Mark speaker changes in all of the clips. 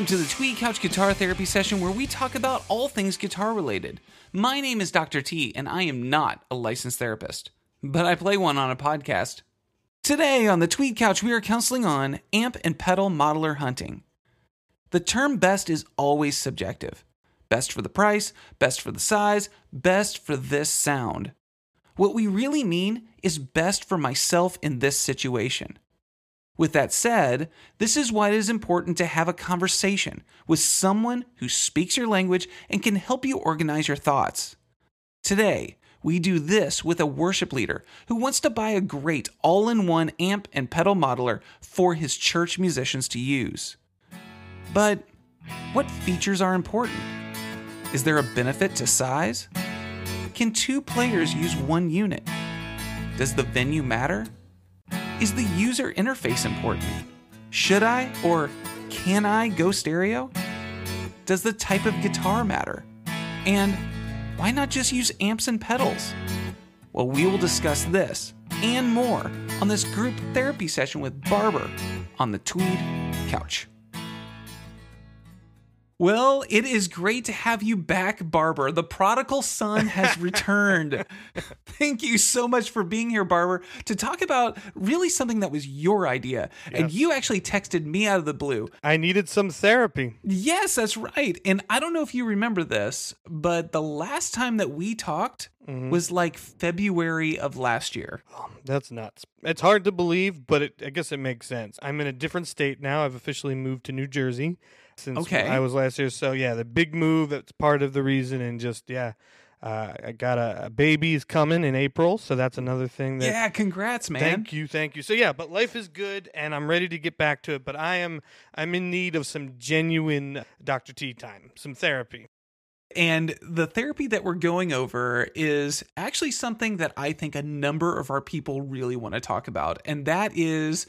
Speaker 1: Welcome to the Tweed Couch Guitar Therapy Session where we talk about all things guitar related. My name is Dr. T, and I am not a licensed therapist, but I play one on a podcast. Today on the Tweed Couch, we are counseling on amp and pedal modeler hunting. The term best is always subjective. Best for the price, best for the size, best for this sound. What we really mean is best for myself in this situation. With that said, this is why it is important to have a conversation with someone who speaks your language and can help you organize your thoughts. Today, we do this with a worship leader who wants to buy a great all in one amp and pedal modeler for his church musicians to use. But what features are important? Is there a benefit to size? Can two players use one unit? Does the venue matter? Is the user interface important? Should I or can I go stereo? Does the type of guitar matter? And why not just use amps and pedals? Well, we will discuss this and more on this group therapy session with Barber on the Tweed Couch. Well, it is great to have you back, Barber. The prodigal son has returned. Thank you so much for being here, Barber, to talk about really something that was your idea. And you actually texted me out of the blue.
Speaker 2: I needed some therapy.
Speaker 1: Yes, that's right. And I don't know if you remember this, but the last time that we talked
Speaker 2: Mm-hmm.
Speaker 1: was like February of last year.
Speaker 2: That's nuts. It's hard to believe, but it, I guess it makes sense. I'm in a different state now. I've officially moved to New Jersey since
Speaker 1: Okay.
Speaker 2: I was last year. So yeah, the big move. That's part of the reason, and just yeah, uh, I got a, a baby's coming in April, so that's another thing. That,
Speaker 1: yeah, congrats, man.
Speaker 2: Thank you, thank you. So yeah, but life is good, and I'm ready to get back to it. But I am I'm in need of some genuine Dr. T time, some therapy.
Speaker 1: And the therapy that we're going over is actually something that I think a number of our people really want to talk about. And that is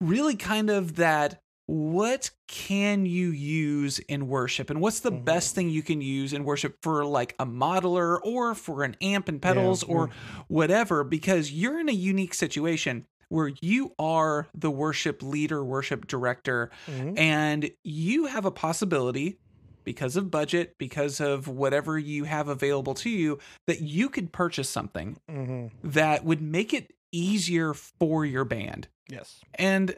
Speaker 1: really kind of that what can you use in worship and what's the
Speaker 2: Mhm.
Speaker 1: best thing you can use in worship for like a modeler or for an amp and pedals or whatever because you're in a unique situation where you are the worship leader worship director
Speaker 2: Mhm.
Speaker 1: and you have a possibility because of budget because of whatever you have available to you that you could purchase something
Speaker 2: Mhm.
Speaker 1: that would make it easier for your band
Speaker 2: Yes.
Speaker 1: and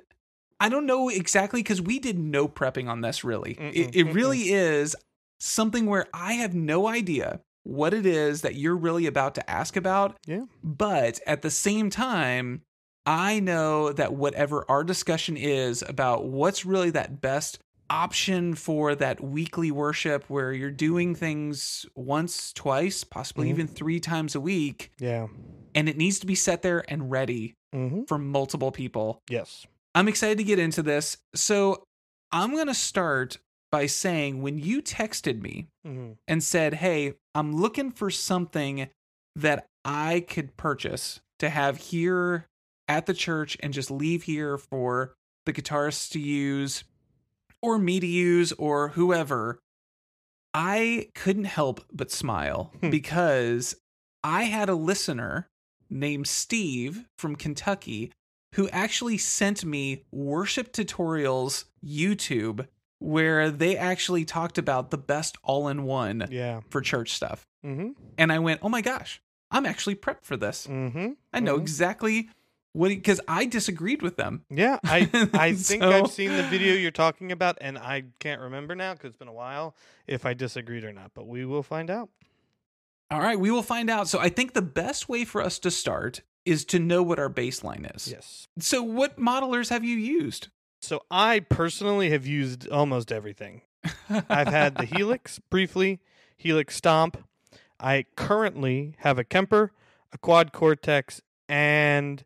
Speaker 1: i don't know exactly because we did no prepping on this really it,
Speaker 2: Mm-mm,
Speaker 1: it really is something where i have no idea what it is that you're really about to ask about
Speaker 2: Yeah.
Speaker 1: but at the same time i know that whatever our discussion is about what's really that best option for that weekly worship where you're doing things once twice possibly
Speaker 2: Mhm.
Speaker 1: even three times a week
Speaker 2: Yeah.
Speaker 1: and it needs to be set there and ready
Speaker 2: Mm-hmm.
Speaker 1: for multiple people
Speaker 2: Yes.
Speaker 1: I'm excited to get into this. So I'm going to start by saying when you texted me
Speaker 2: Mm-hmm.
Speaker 1: and said, Hey, I'm looking for something that I could purchase to have here at the church and just leave here for the guitarists to use or me to use or whoever, I couldn't help but smile
Speaker 2: Hmm.
Speaker 1: because I had a listener named Steve from Kentucky who actually sent me worship tutorials YouTube where they actually talked about the best all in one
Speaker 2: Yeah.
Speaker 1: for church stuff.
Speaker 2: Mm-hmm.
Speaker 1: And I went, oh my gosh, I'm actually prepped for this.
Speaker 2: Mm-hmm.
Speaker 1: I know
Speaker 2: Mhm.
Speaker 1: exactly what, because I disagreed with them.
Speaker 2: Yeah, I I think
Speaker 1: So-
Speaker 2: I've seen the video you're talking about, and I can't remember now because it's been a while if I disagreed or not. But we will find out.
Speaker 1: All right, we will find out. So I think the best way for us to start is to know what our baseline is.
Speaker 2: Yes.
Speaker 1: So, what modelers have you used?
Speaker 2: So I personally have used almost everything. I've had the Helix briefly, Helix Stomp. I currently have a Kemper, a Quad Cortex, and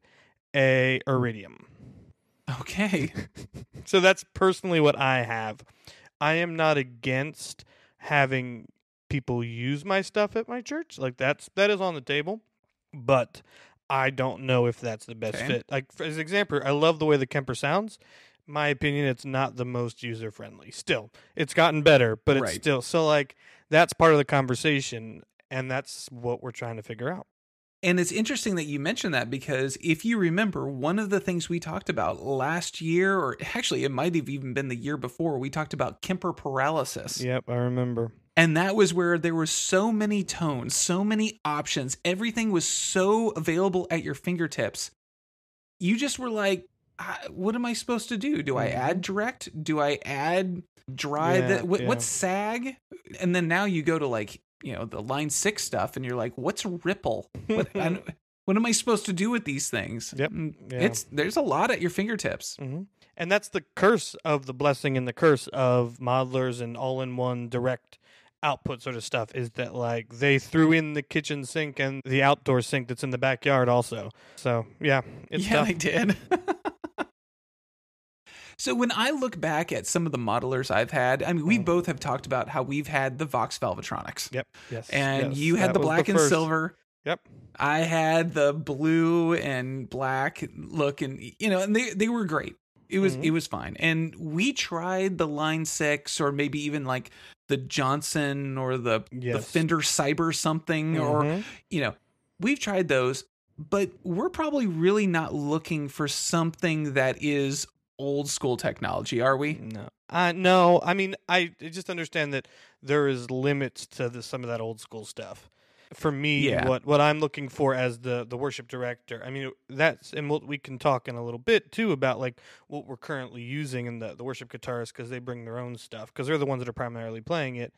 Speaker 2: a Iridium.
Speaker 1: okay.
Speaker 2: So that's personally what I have. I am not against having people use my stuff at my church. Like that's that is on the table, but I don't know if that's the best
Speaker 1: Okay.
Speaker 2: fit. Like for, as an example, I love the way the Kemper sounds. My opinion, it's not the most user friendly. Still, it's gotten better, but it's
Speaker 1: Right.
Speaker 2: still so like that's part of the conversation, and that's what we're trying to figure out.
Speaker 1: And it's interesting that you mentioned that because if you remember, one of the things we talked about last year, or actually it might have even been the year before, we talked about Kemper paralysis.
Speaker 2: Yep, I remember.
Speaker 1: And that was where there were so many tones, so many options. Everything was so available at your fingertips. You just were like, what am I supposed to do? Do I
Speaker 2: Mhm.
Speaker 1: add direct? Do I add dry?
Speaker 2: Yeah,
Speaker 1: that what,
Speaker 2: yeah.
Speaker 1: What's sag? And then now you go to like, you know, the line six stuff and you're like, what's ripple? What, I what am I supposed to do with these things?
Speaker 2: Yep,
Speaker 1: Mm,
Speaker 2: yeah.
Speaker 1: It's there's a lot at your fingertips.
Speaker 2: hmm And that's the curse of the blessing and the curse of modelers and all in one direct output sort of stuff is that like they threw in the kitchen sink and the outdoor sink that's in the backyard also. So yeah, it's
Speaker 1: yeah,
Speaker 2: tough.
Speaker 1: they did. so when I look back at some of the modelers I've had, I mean, we
Speaker 2: Mhm.
Speaker 1: both have talked about how we've had the Vox Valvetronix,
Speaker 2: Yep. Yes.
Speaker 1: and
Speaker 2: yes,
Speaker 1: you had the black and silver.
Speaker 2: Yep.
Speaker 1: I had the blue and black look, and you know, and they they were great. It was
Speaker 2: Mhm.
Speaker 1: it was fine, and we tried the Line Six, or maybe even like the Johnson or the the Fender Cyber something, or
Speaker 2: Mhm.
Speaker 1: you know, we've tried those, but we're probably really not looking for something that is old school technology, are we?
Speaker 2: No. Uh, no, I mean, I I just understand that there is limits to the, some of that old school stuff. For me,
Speaker 1: Yeah.
Speaker 2: what what I'm looking for as the the worship director, I mean, that's and we'll, we can talk in a little bit too about like what we're currently using in the the worship guitarists because they bring their own stuff because they're the ones that are primarily playing it.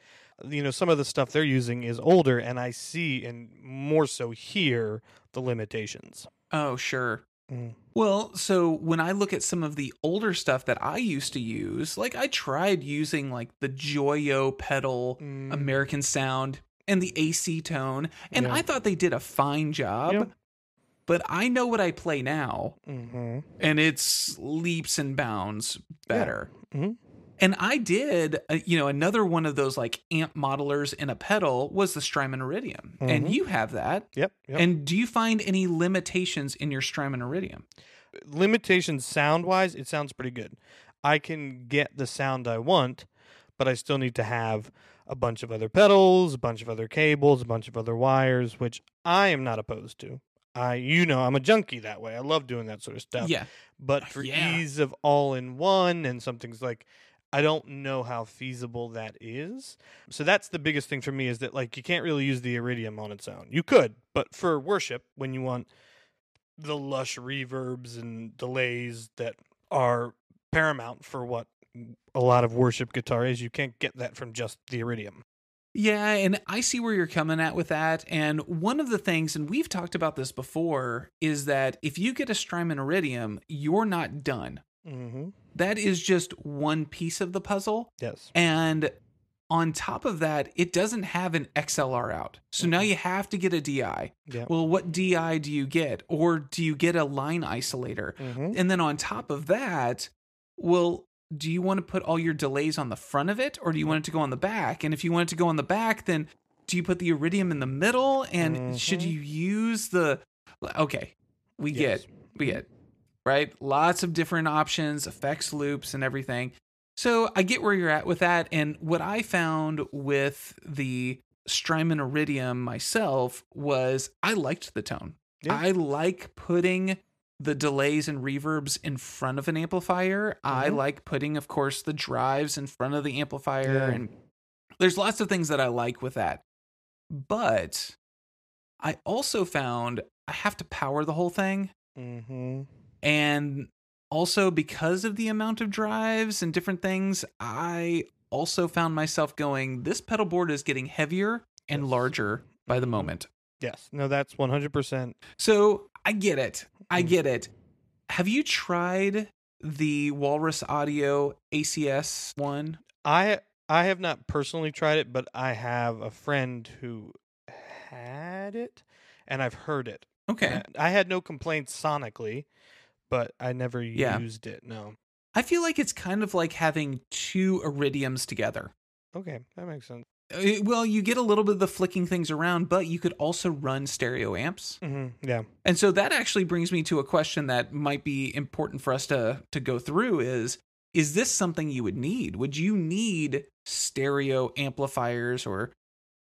Speaker 2: You know, some of the stuff they're using is older, and I see and more so hear the limitations.
Speaker 1: Oh, sure.
Speaker 2: Mm.
Speaker 1: Well, so when I look at some of the older stuff that I used to use, like I tried using like the Joyo pedal,
Speaker 2: Mm.
Speaker 1: American Sound, and the AC tone, and
Speaker 2: Yeah.
Speaker 1: I thought they did a fine job.
Speaker 2: Yeah.
Speaker 1: But I know what I play now,
Speaker 2: hmm
Speaker 1: and it's leaps and bounds better.
Speaker 2: Mhm.
Speaker 1: And I did, uh, you know, another one of those like amp modelers in a pedal was the Strymon Iridium, and
Speaker 2: Mhm.
Speaker 1: you have that.
Speaker 2: Yep. Yep.
Speaker 1: And do you find any limitations in your Strymon Iridium?
Speaker 2: limitations sound wise, it sounds pretty good. I can get the sound I want, but I still need to have a bunch of other pedals, a bunch of other cables, a bunch of other wires, which I am not opposed to. I, you know, I'm a junkie that way. I love doing that sort of stuff.
Speaker 1: Yeah.
Speaker 2: But oh, for
Speaker 1: Yeah.
Speaker 2: ease of all in one and something's like, I don't know how feasible that is. So that's the biggest thing for me is that like you can't really use the iridium on its own. You could, but for worship, when you want the lush reverbs and delays that are paramount for what a lot of worship guitar is, you can't get that from just the iridium.
Speaker 1: Yeah, and I see where you're coming at with that. And one of the things, and we've talked about this before, is that if you get a Strymon Iridium, you're not done.
Speaker 2: Mm-hmm.
Speaker 1: That is just one piece of the puzzle.
Speaker 2: Yes.
Speaker 1: And on top of that, it doesn't have an XLR out. So now you have to get a DI.
Speaker 2: Yeah.
Speaker 1: Well, what DI do you get? Or do you get a line isolator?
Speaker 2: Mm-hmm.
Speaker 1: And then on top of that, well, do you want to put all your delays on the front of it or do you want it to go on the back? And if you want it to go on the back, then do you put the iridium in the middle? And should
Speaker 2: Mhm.
Speaker 1: you use the. Okay, we
Speaker 2: Yes.
Speaker 1: get, we get, right? Lots of different options, effects loops, and everything. So I get where you're at with that. And what I found with the Strymon Iridium myself was I liked the tone.
Speaker 2: Yeah.
Speaker 1: I like putting the delays and reverbs in front of an amplifier. I
Speaker 2: Mhm.
Speaker 1: like putting, of course, the drives in front of the amplifier.
Speaker 2: Yeah.
Speaker 1: And there's lots of things that I like with that. But I also found I have to power the whole thing.
Speaker 2: Mm-hmm.
Speaker 1: And also, because of the amount of drives and different things, I also found myself going, this pedal board is getting heavier and
Speaker 2: Yes.
Speaker 1: larger by the
Speaker 2: Mhm.
Speaker 1: moment.
Speaker 2: Yes. No, that's 100%.
Speaker 1: So I get it. I
Speaker 2: Mm.
Speaker 1: get it. Have you tried the Walrus Audio ACS one?
Speaker 2: I I have not personally tried it, but I have a friend who had it, and I've heard it.
Speaker 1: Okay.
Speaker 2: I had no complaints sonically, but I never
Speaker 1: Yeah.
Speaker 2: used it. No.
Speaker 1: I feel like it's kind of like having two iridiums together.
Speaker 2: Okay, that makes sense.
Speaker 1: Uh, Well, you get a little bit of the flicking things around, but you could also run stereo amps.
Speaker 2: hmm Yeah.
Speaker 1: And so that actually brings me to a question that might be important for us to to go through is is this something you would need? Would you need stereo amplifiers or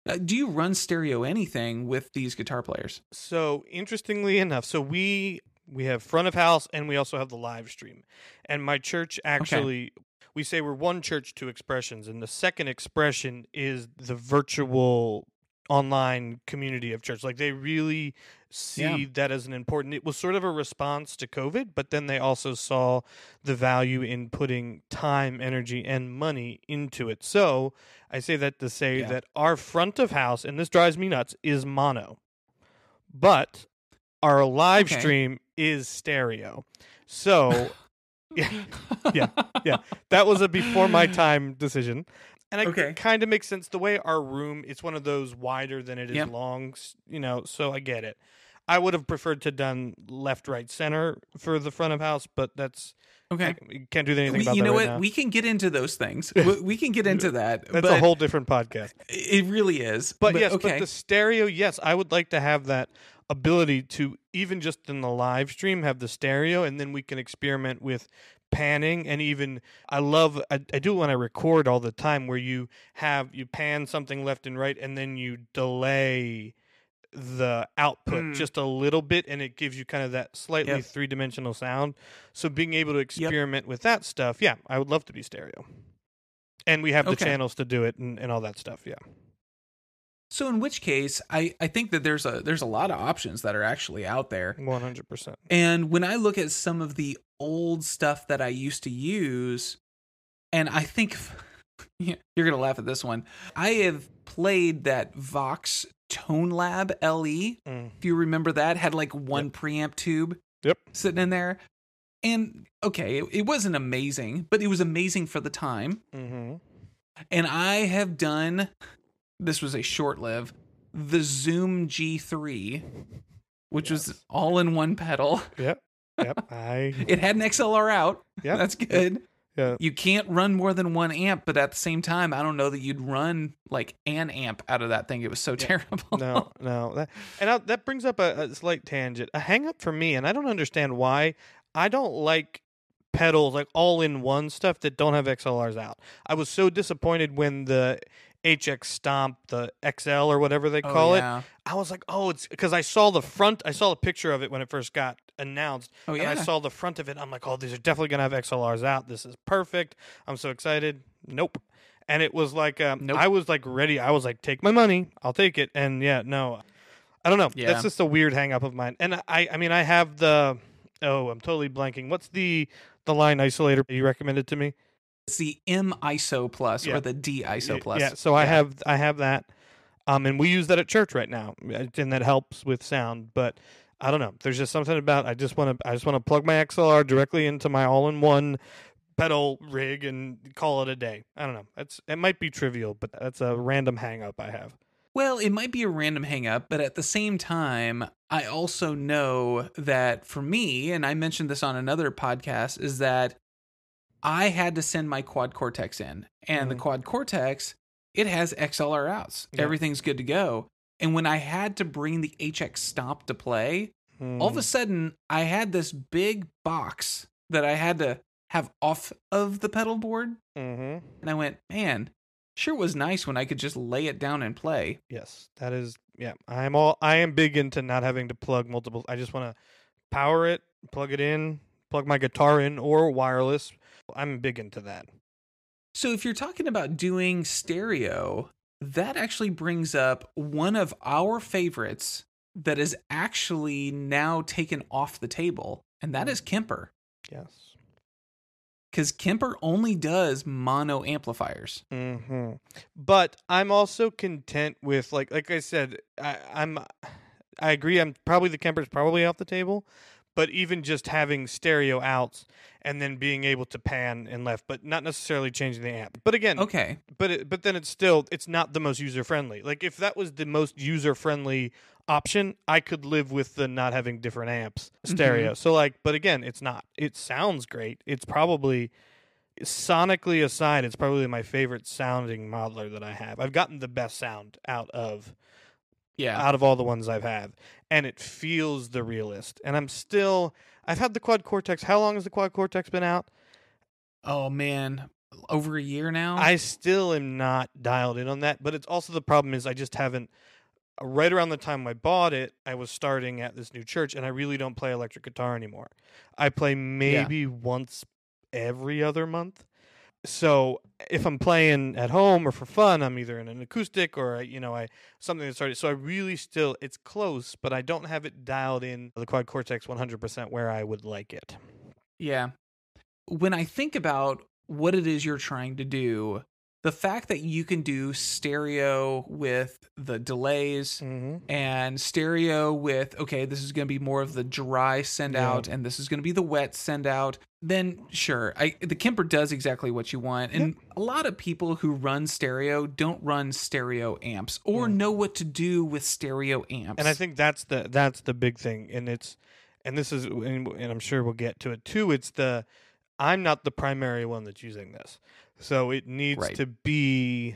Speaker 1: Uh, do you run stereo anything with these guitar players?
Speaker 2: So interestingly enough, so we we have front of house and we also have the live stream. And my church actually we say we're one church, two expressions, and the second expression is the virtual online community of church. Like they really see
Speaker 1: Yeah.
Speaker 2: that as an important. It was sort of a response to COVID, but then they also saw the value in putting time, energy, and money into it. So I say that to say
Speaker 1: Yeah.
Speaker 2: that our front of house, and this drives me nuts, is mono, but our live
Speaker 1: Okay.
Speaker 2: stream is stereo. So yeah, yeah, yeah. That was a before my time decision. And it
Speaker 1: Okay.
Speaker 2: kind of makes sense. The way our room, it's one of those wider than it is
Speaker 1: Yep.
Speaker 2: long, you know, so I get it. I would have preferred to done left, right, center for the front of house, but that's
Speaker 1: Okay.
Speaker 2: I can't do anything
Speaker 1: We-
Speaker 2: about
Speaker 1: you
Speaker 2: that
Speaker 1: know
Speaker 2: right
Speaker 1: what?
Speaker 2: now.
Speaker 1: We can get into those things. we, we can get into that.
Speaker 2: that's
Speaker 1: but
Speaker 2: a whole different podcast.
Speaker 1: It really is.
Speaker 2: But, yes,
Speaker 1: okay.
Speaker 2: but the stereo, yes, I would like to have that ability to even just in the live stream have the stereo, and then we can experiment with panning and even I love I, I do it when I record all the time where you have you pan something left and right and then you delay the output
Speaker 1: Mm.
Speaker 2: just a little bit and it gives you kind of that slightly
Speaker 1: Yep.
Speaker 2: three dimensional sound. So being able to experiment with that stuff, yeah, I would love to be stereo. And we have the channels to do it and, and all that stuff, yeah.
Speaker 1: So in which case, I, I think that there's a there's a lot of options that are actually out there.
Speaker 2: One hundred percent.
Speaker 1: And when I look at some of the old stuff that I used to use, and I think you're going to laugh at this one, I have played that Vox Tone Lab LE.
Speaker 2: Mm.
Speaker 1: If you remember that, had like one preamp tube
Speaker 2: Yep.
Speaker 1: sitting in there. And okay, it, it wasn't amazing, but it was amazing for the time.
Speaker 2: Mm-hmm.
Speaker 1: And I have done, this was a short live, the Zoom G3, which was all in one pedal.
Speaker 2: Yep. Yep. I
Speaker 1: It had an XLR out.
Speaker 2: yeah.
Speaker 1: That's good.
Speaker 2: Yeah.
Speaker 1: You can't run more than one amp, but at the same time, I don't know that you'd run like an amp out of that thing. It was so terrible.
Speaker 2: No, no. That, and I, that brings up a, a slight tangent. A hang up for me, and I don't understand why. I don't like pedals, like all in one stuff that don't have XLRs out. I was so disappointed when the HX Stomp, the XL or whatever they
Speaker 1: Oh,
Speaker 2: call it. I was like, oh, it's because I saw the front, I saw a picture of it when it first got announced,
Speaker 1: Oh,
Speaker 2: and
Speaker 1: yeah.
Speaker 2: I saw the front of it. I'm like, oh, these are definitely gonna have XLRs out. This is perfect. I'm so excited. Nope. And it was like, um,
Speaker 1: Nope.
Speaker 2: I was like ready. I was like, take my money, I'll take it. And yeah, no, I don't know.
Speaker 1: Yeah.
Speaker 2: That's just a weird hang up of mine. And I, I mean, I have the. Oh, I'm totally blanking. What's the the line isolator you recommended to me?
Speaker 1: It's the M ISO plus
Speaker 2: Yeah.
Speaker 1: or the D ISO plus.
Speaker 2: Yeah, so I have I have that, um, and we use that at church right now, and that helps with sound. But I don't know. There's just something about I just want to I just want to plug my XLR directly into my all-in-one pedal rig and call it a day. I don't know. That's it might be trivial, but that's a random hang up I have.
Speaker 1: Well, it might be a random hang up, but at the same time, I also know that for me, and I mentioned this on another podcast, is that I had to send my quad cortex in. And the
Speaker 2: Mhm.
Speaker 1: quad cortex, it has XLR outs.
Speaker 2: Yeah.
Speaker 1: Everything's good to go. And when I had to bring the HX Stomp to play, all of a sudden I had this big box that I had to have off of the pedal board.
Speaker 2: mm-hmm.
Speaker 1: And I went, man, sure was nice when I could just lay it down and play.
Speaker 2: Yes, that is. Yeah, I'm all. I am big into not having to plug multiple. I just want to power it, plug it in, plug my guitar in, or wireless. I'm big into that.
Speaker 1: So if you're talking about doing stereo, that actually brings up one of our favorites that is actually now taken off the table, and that is Kemper.
Speaker 2: Yes.
Speaker 1: Because Kemper only does mono amplifiers.
Speaker 2: hmm But I'm also content with like like I said, I, I'm I agree. I'm probably the Kemper's probably off the table, but even just having stereo outs and then being able to pan and left, but not necessarily changing the amp. But again,
Speaker 1: Okay.
Speaker 2: but it, but then it's still it's not the most user friendly. Like if that was the most user friendly option, I could live with the not having different amps mm-hmm. stereo. So like, but again, it's not. It sounds great. It's probably sonically aside, it's probably my favorite sounding modeler that I have. I've gotten the best sound out of
Speaker 1: Yeah.
Speaker 2: out of all the ones I've had, and it feels the realest. And I'm still. I've had the Quad Cortex. How long has the Quad Cortex been out?
Speaker 1: oh man. over a year now.
Speaker 2: I still am not dialed in on that, but it's also the problem is I just haven't. Uh, right around the time I bought it, I was starting at this new church, and I really don't play electric guitar anymore. I play maybe once every other month. So if I'm playing at home or for fun, I'm either in an acoustic or you know I something that started. So I really still it's close, but I don't have it dialed in the Quad Cortex 100% where I would like it.
Speaker 1: yeah. When I think about what it is you're trying to do, the fact that you can do stereo with the delays
Speaker 2: Mm-hmm.
Speaker 1: and stereo with okay this is going to be more of the dry send
Speaker 2: Yeah.
Speaker 1: out and this is going to be the wet send out then sure I the Kemper does exactly what you want and a lot of people who run stereo don't run stereo amps or
Speaker 2: Yeah.
Speaker 1: know what to do with stereo amps
Speaker 2: And I think that's the that's the big thing, and it's and this is and I'm sure we'll get to it too. It's the I'm not the primary one that's using this, so it needs
Speaker 1: Right.
Speaker 2: to be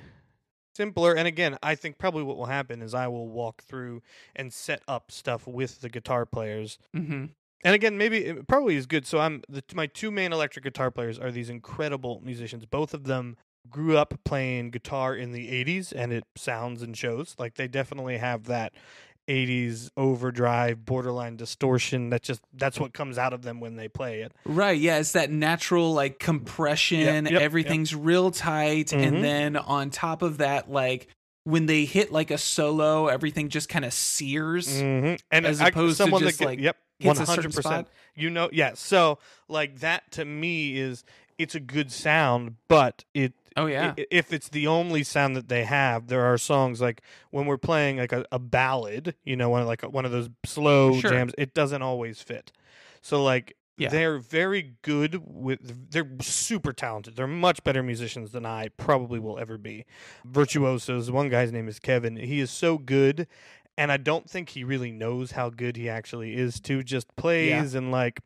Speaker 2: simpler. And again, I think probably what will happen is I will walk through and set up stuff with the guitar players.
Speaker 1: hmm
Speaker 2: And again, maybe it probably is good. So I'm the, my two main electric guitar players are these incredible musicians. Both of them grew up playing guitar in the 80s and it sounds and shows like they definitely have that 80s overdrive borderline distortion. That just that's what comes out of them when they play it.
Speaker 1: Right yeah it's that natural like compression.
Speaker 2: Yep, yep,
Speaker 1: everything's real tight.
Speaker 2: Mhm.
Speaker 1: and then on top of that like when they hit like a solo everything just kind of sears
Speaker 2: mm-hmm. and
Speaker 1: As
Speaker 2: I-
Speaker 1: opposed to
Speaker 2: someone
Speaker 1: just,
Speaker 2: that
Speaker 1: like,
Speaker 2: yep
Speaker 1: hits a certain
Speaker 2: 100% you know yeah so like that to me is it's a good sound but it
Speaker 1: oh yeah
Speaker 2: if it's the only sound that they have, there are songs like when we're playing like a, a ballad, you know, one of like a, one of those slow
Speaker 1: Sure.
Speaker 2: jams, it doesn't always fit. So like
Speaker 1: Yeah.
Speaker 2: they're very good with they're super talented. They're much better musicians than I probably will ever be. Virtuosos, one guy's name is Kevin. He is so good and I don't think he really knows how good he actually is too. Just plays and like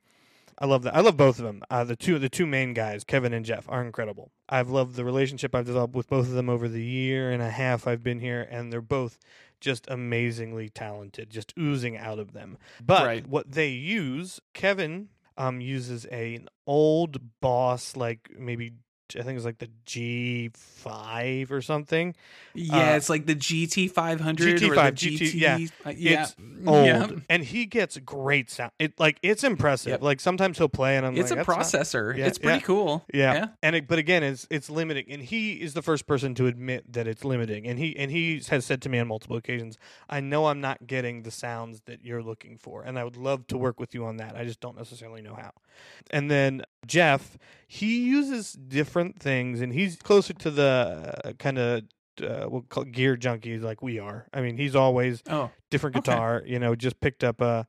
Speaker 2: I love that. I love both of them. Uh, the two the two main guys, Kevin and Jeff, are incredible. I've loved the relationship I've developed with both of them over the year and a half I've been here, and they're both just amazingly talented, just oozing out of them. But
Speaker 1: Right.
Speaker 2: what they use, Kevin um, uses a, an old Boss, like maybe I think it's like the G five or something.
Speaker 1: Yeah,
Speaker 2: Uh,
Speaker 1: it's like the GT 500 or the
Speaker 2: GT5,
Speaker 1: GT.
Speaker 2: Yeah.
Speaker 1: uh, yeah.
Speaker 2: It's old,
Speaker 1: Yeah.
Speaker 2: and he gets great sound. It like it's impressive.
Speaker 1: Yep.
Speaker 2: Like sometimes he'll play, and I'm
Speaker 1: It's
Speaker 2: like,
Speaker 1: a
Speaker 2: "That's not-
Speaker 1: processor.
Speaker 2: Yeah,
Speaker 1: it's pretty
Speaker 2: yeah.
Speaker 1: cool.
Speaker 2: Yeah.
Speaker 1: Yeah.
Speaker 2: And it, but again, it's it's limiting, and he is the first person to admit that it's limiting. And he and he has said to me on multiple occasions, "I know I'm not getting the sounds that you're looking for, and I would love to work with you on that. I just don't necessarily know how." And then Jeff, he uses different things, and he's closer to the uh, kind of. Uh, we'll call gear junkies like we are. I mean, he's always
Speaker 1: Oh,
Speaker 2: different
Speaker 1: Okay.
Speaker 2: guitar. You know, just picked up a.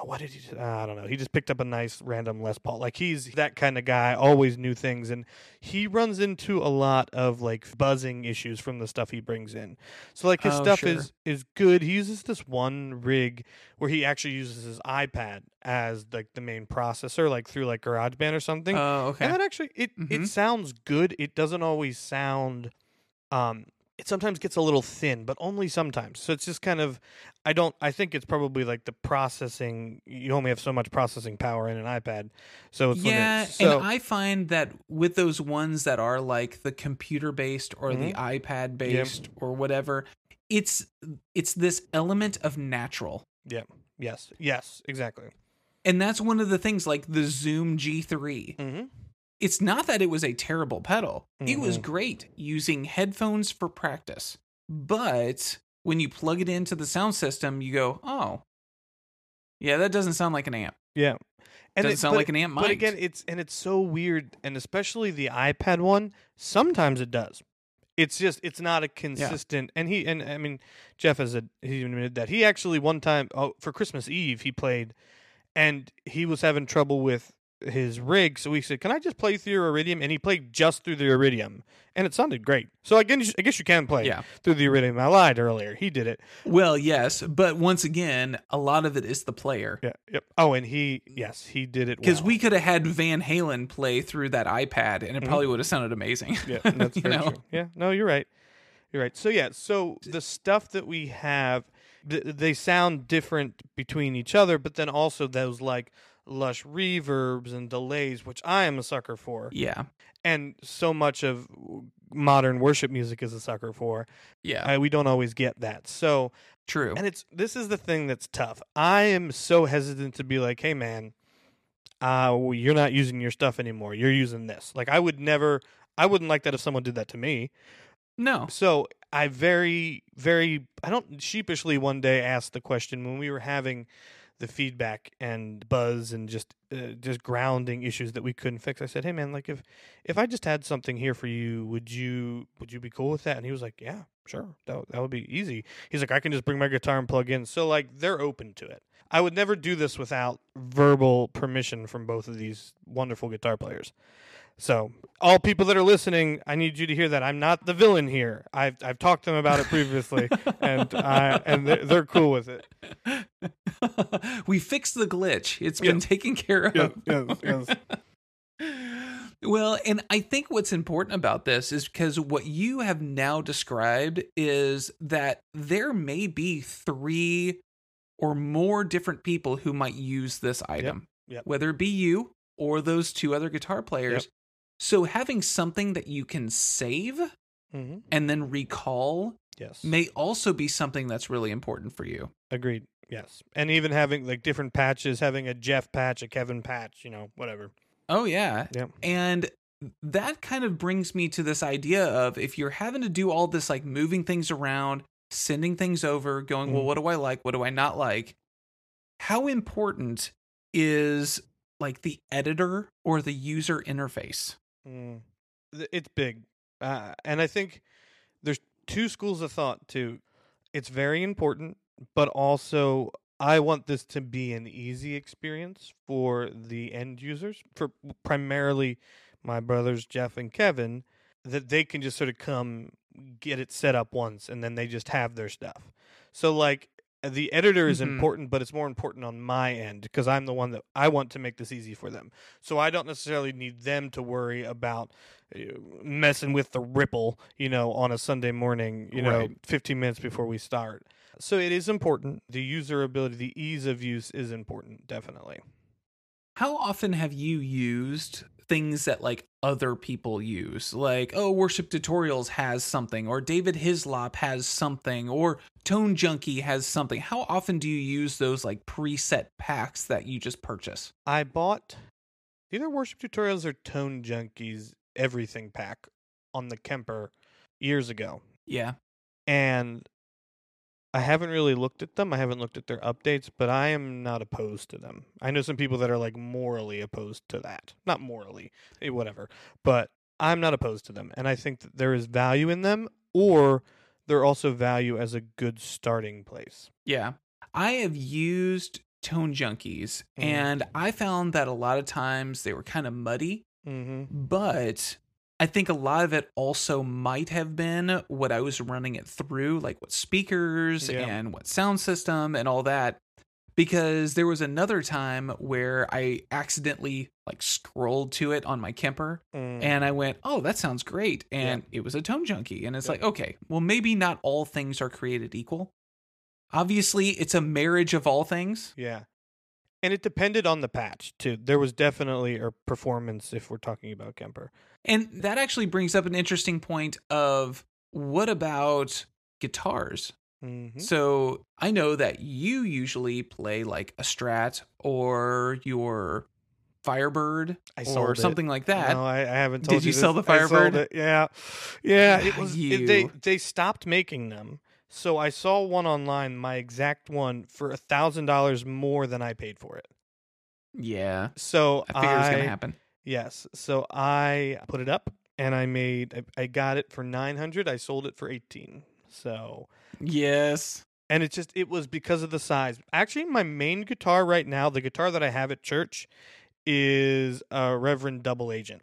Speaker 2: oh, What did he? do? I don't know. He just picked up a nice random Les Paul. Like he's that kind of guy. Always new things, and he runs into a lot of like buzzing issues from the stuff he brings in. So like his
Speaker 1: Oh,
Speaker 2: stuff
Speaker 1: sure.
Speaker 2: is is good. He uses this one rig where he actually uses his iPad as like the main processor, like through like GarageBand or something.
Speaker 1: oh, okay.
Speaker 2: And that actually it
Speaker 1: Mhm.
Speaker 2: it sounds good. It doesn't always sound um it sometimes gets a little thin, but only sometimes. So it's just kind of I don't I think it's probably like the processing you only have so much processing power in an iPad. So it's
Speaker 1: yeah.
Speaker 2: So
Speaker 1: and I find that with those ones that are like the computer based or the
Speaker 2: Mm-hmm.
Speaker 1: iPad based or whatever, it's it's this element of natural. Yeah.
Speaker 2: Yes, yes, exactly.
Speaker 1: And that's one of the things like the Zoom G3.
Speaker 2: Mm-hmm.
Speaker 1: It's not that it was a terrible pedal. It was
Speaker 2: Mhm.
Speaker 1: great using headphones for practice. But when you plug it into the sound system, you go, "Oh. Yeah, that doesn't sound like an amp.
Speaker 2: Yeah. And
Speaker 1: doesn't
Speaker 2: it-
Speaker 1: sound like an amp might."
Speaker 2: But again, it's and it's so weird, and especially the iPad one. Sometimes it does. It's just it's not a consistent. And he and I mean Jeff has a he admitted that he actually one time oh, for Christmas Eve he played, and he was having trouble with his rig. So he said, "Can I just play through your Iridium?" And he played just through the Iridium, and it sounded great. So I guess I guess you can play
Speaker 1: Yeah.
Speaker 2: through the Iridium. I lied earlier. He did it.
Speaker 1: Well, yes, but once again, a lot of it is the player.
Speaker 2: Yeah. Yep. Oh, and he yes he did it
Speaker 1: Because
Speaker 2: well.
Speaker 1: we could have had Van Halen play through that iPad, and it
Speaker 2: Mhm.
Speaker 1: probably would have sounded amazing.
Speaker 2: Yeah, that's very
Speaker 1: know?
Speaker 2: true. Yeah, no, you're right. You're right. So yeah, so the stuff that we have, th- they sound different between each other, but then also those like lush reverbs and delays, which I am a sucker for,
Speaker 1: Yeah.
Speaker 2: and so much of modern worship music is a sucker for.
Speaker 1: Yeah.
Speaker 2: I, we don't always get that. So,
Speaker 1: True.
Speaker 2: and it's this is the thing that's tough. I am so hesitant to be like, "Hey, man, uh, well, you're not using your stuff anymore. You're using this." Like, I would never. I wouldn't like that if someone did that to me.
Speaker 1: no.
Speaker 2: So I very, very, I don't sheepishly one day asked the question when we were having the feedback and buzz and just uh, just grounding issues that we couldn't fix. I said, "Hey, man, like if if I just had something here for you, would you would you be cool with that?" And he was like, "Yeah, sure, that that would be easy." He's like, "I can just bring my guitar and plug in." So like they're open to it. I would never do this without verbal permission from both of these wonderful guitar players. So, all people that are listening, I need you to hear that I'm not the villain here. I've I've talked to them about it previously, and I and they're, they're cool with it.
Speaker 1: we fixed the glitch. It's been taken care of.
Speaker 2: Yes, yes.
Speaker 1: Well, and I think what's important about this is because what you have now described is that there may be three or more different people who might use this item,
Speaker 2: yep.
Speaker 1: whether it be you or those two other guitar players. So having something that you can save
Speaker 2: hmm
Speaker 1: and then recall
Speaker 2: Yes,
Speaker 1: may also be something that's really important for you.
Speaker 2: agreed. Yes, and even having like different patches, having a Jeff patch, a Kevin patch, you know, whatever.
Speaker 1: Oh yeah.
Speaker 2: Yeah.
Speaker 1: And that kind of brings me to this idea of if you're having to do all this like moving things around, sending things over, going, well,
Speaker 2: Mhm.
Speaker 1: what do I like? What do I not like? How important is like the editor or the user interface?
Speaker 2: Mm. It's big, uh, and I think there's two schools of thought too. It's very important, but also I want this to be an easy experience for the end users, for primarily my brothers Jeff and Kevin, that they can just sort of come get it set up once and then they just have their stuff. So like the editor is
Speaker 1: Mhm.
Speaker 2: important, but it's more important on my end because I'm the one that I want to make this easy for them. So I don't necessarily need them to worry about uh, messing with the ripple, you know, on a Sunday morning, you know, 15 minutes before we start. So it is important. The user ability, the ease of use is important, definitely.
Speaker 1: How often have you used things that like other people use? Like, oh, Worship Tutorials has something, or David Hislop has something, or Tone Junkie has something. How often do you use those like preset packs that you just purchase?
Speaker 2: I bought either worship tutorials or tone junkies everything pack on the Kemper years ago.
Speaker 1: Yeah.
Speaker 2: And I haven't really looked at them. I haven't looked at their updates, but I am not opposed to them. I know some people that are like morally opposed to that. Not morally, eh, whatever. But I'm not opposed to them. And I think that there is value in them, or they're also value as a good starting place.
Speaker 1: Yeah. I have used Tone Junkies,
Speaker 2: Mhm.
Speaker 1: and I found that a lot of times they were kind of muddy,
Speaker 2: Mm-hmm.
Speaker 1: but I think a lot of it also might have been what I was running it through, like what speakers
Speaker 2: Yeah.
Speaker 1: and what sound system and all that. Because there was another time where I accidentally like scrolled to it on my Kemper
Speaker 2: Mm.
Speaker 1: and I went, "Oh, that sounds great," and it was a tone junkie, and it's
Speaker 2: Yeah.
Speaker 1: like, okay, well, maybe not all things are created equal. Obviously, it's a marriage of all things.
Speaker 2: Yeah. And it depended on the patch too. There was definitely a performance if we're talking about Kemper.
Speaker 1: And that actually brings up an interesting point of what about guitars?
Speaker 2: Mm-hmm.
Speaker 1: So I know that you usually play like a Strat or your Firebird or
Speaker 2: sold it.
Speaker 1: something like that.
Speaker 2: No, I, I haven't
Speaker 1: Did
Speaker 2: told
Speaker 1: you sell the Firebird?
Speaker 2: Yeah, yeah. It was. it- they they stopped making them. So I saw one online, my exact one, for a thousand dollars more than I paid for it.
Speaker 1: Yeah,
Speaker 2: So
Speaker 1: I figured it was gonna happen.
Speaker 2: yes. So I put it up and I made. I, I got it for nine hundred. I sold it for eighteen. So
Speaker 1: Yes.
Speaker 2: and it just it was because of the size. Actually, my main guitar right now, the guitar that I have at church, is a Reverend Double Agent,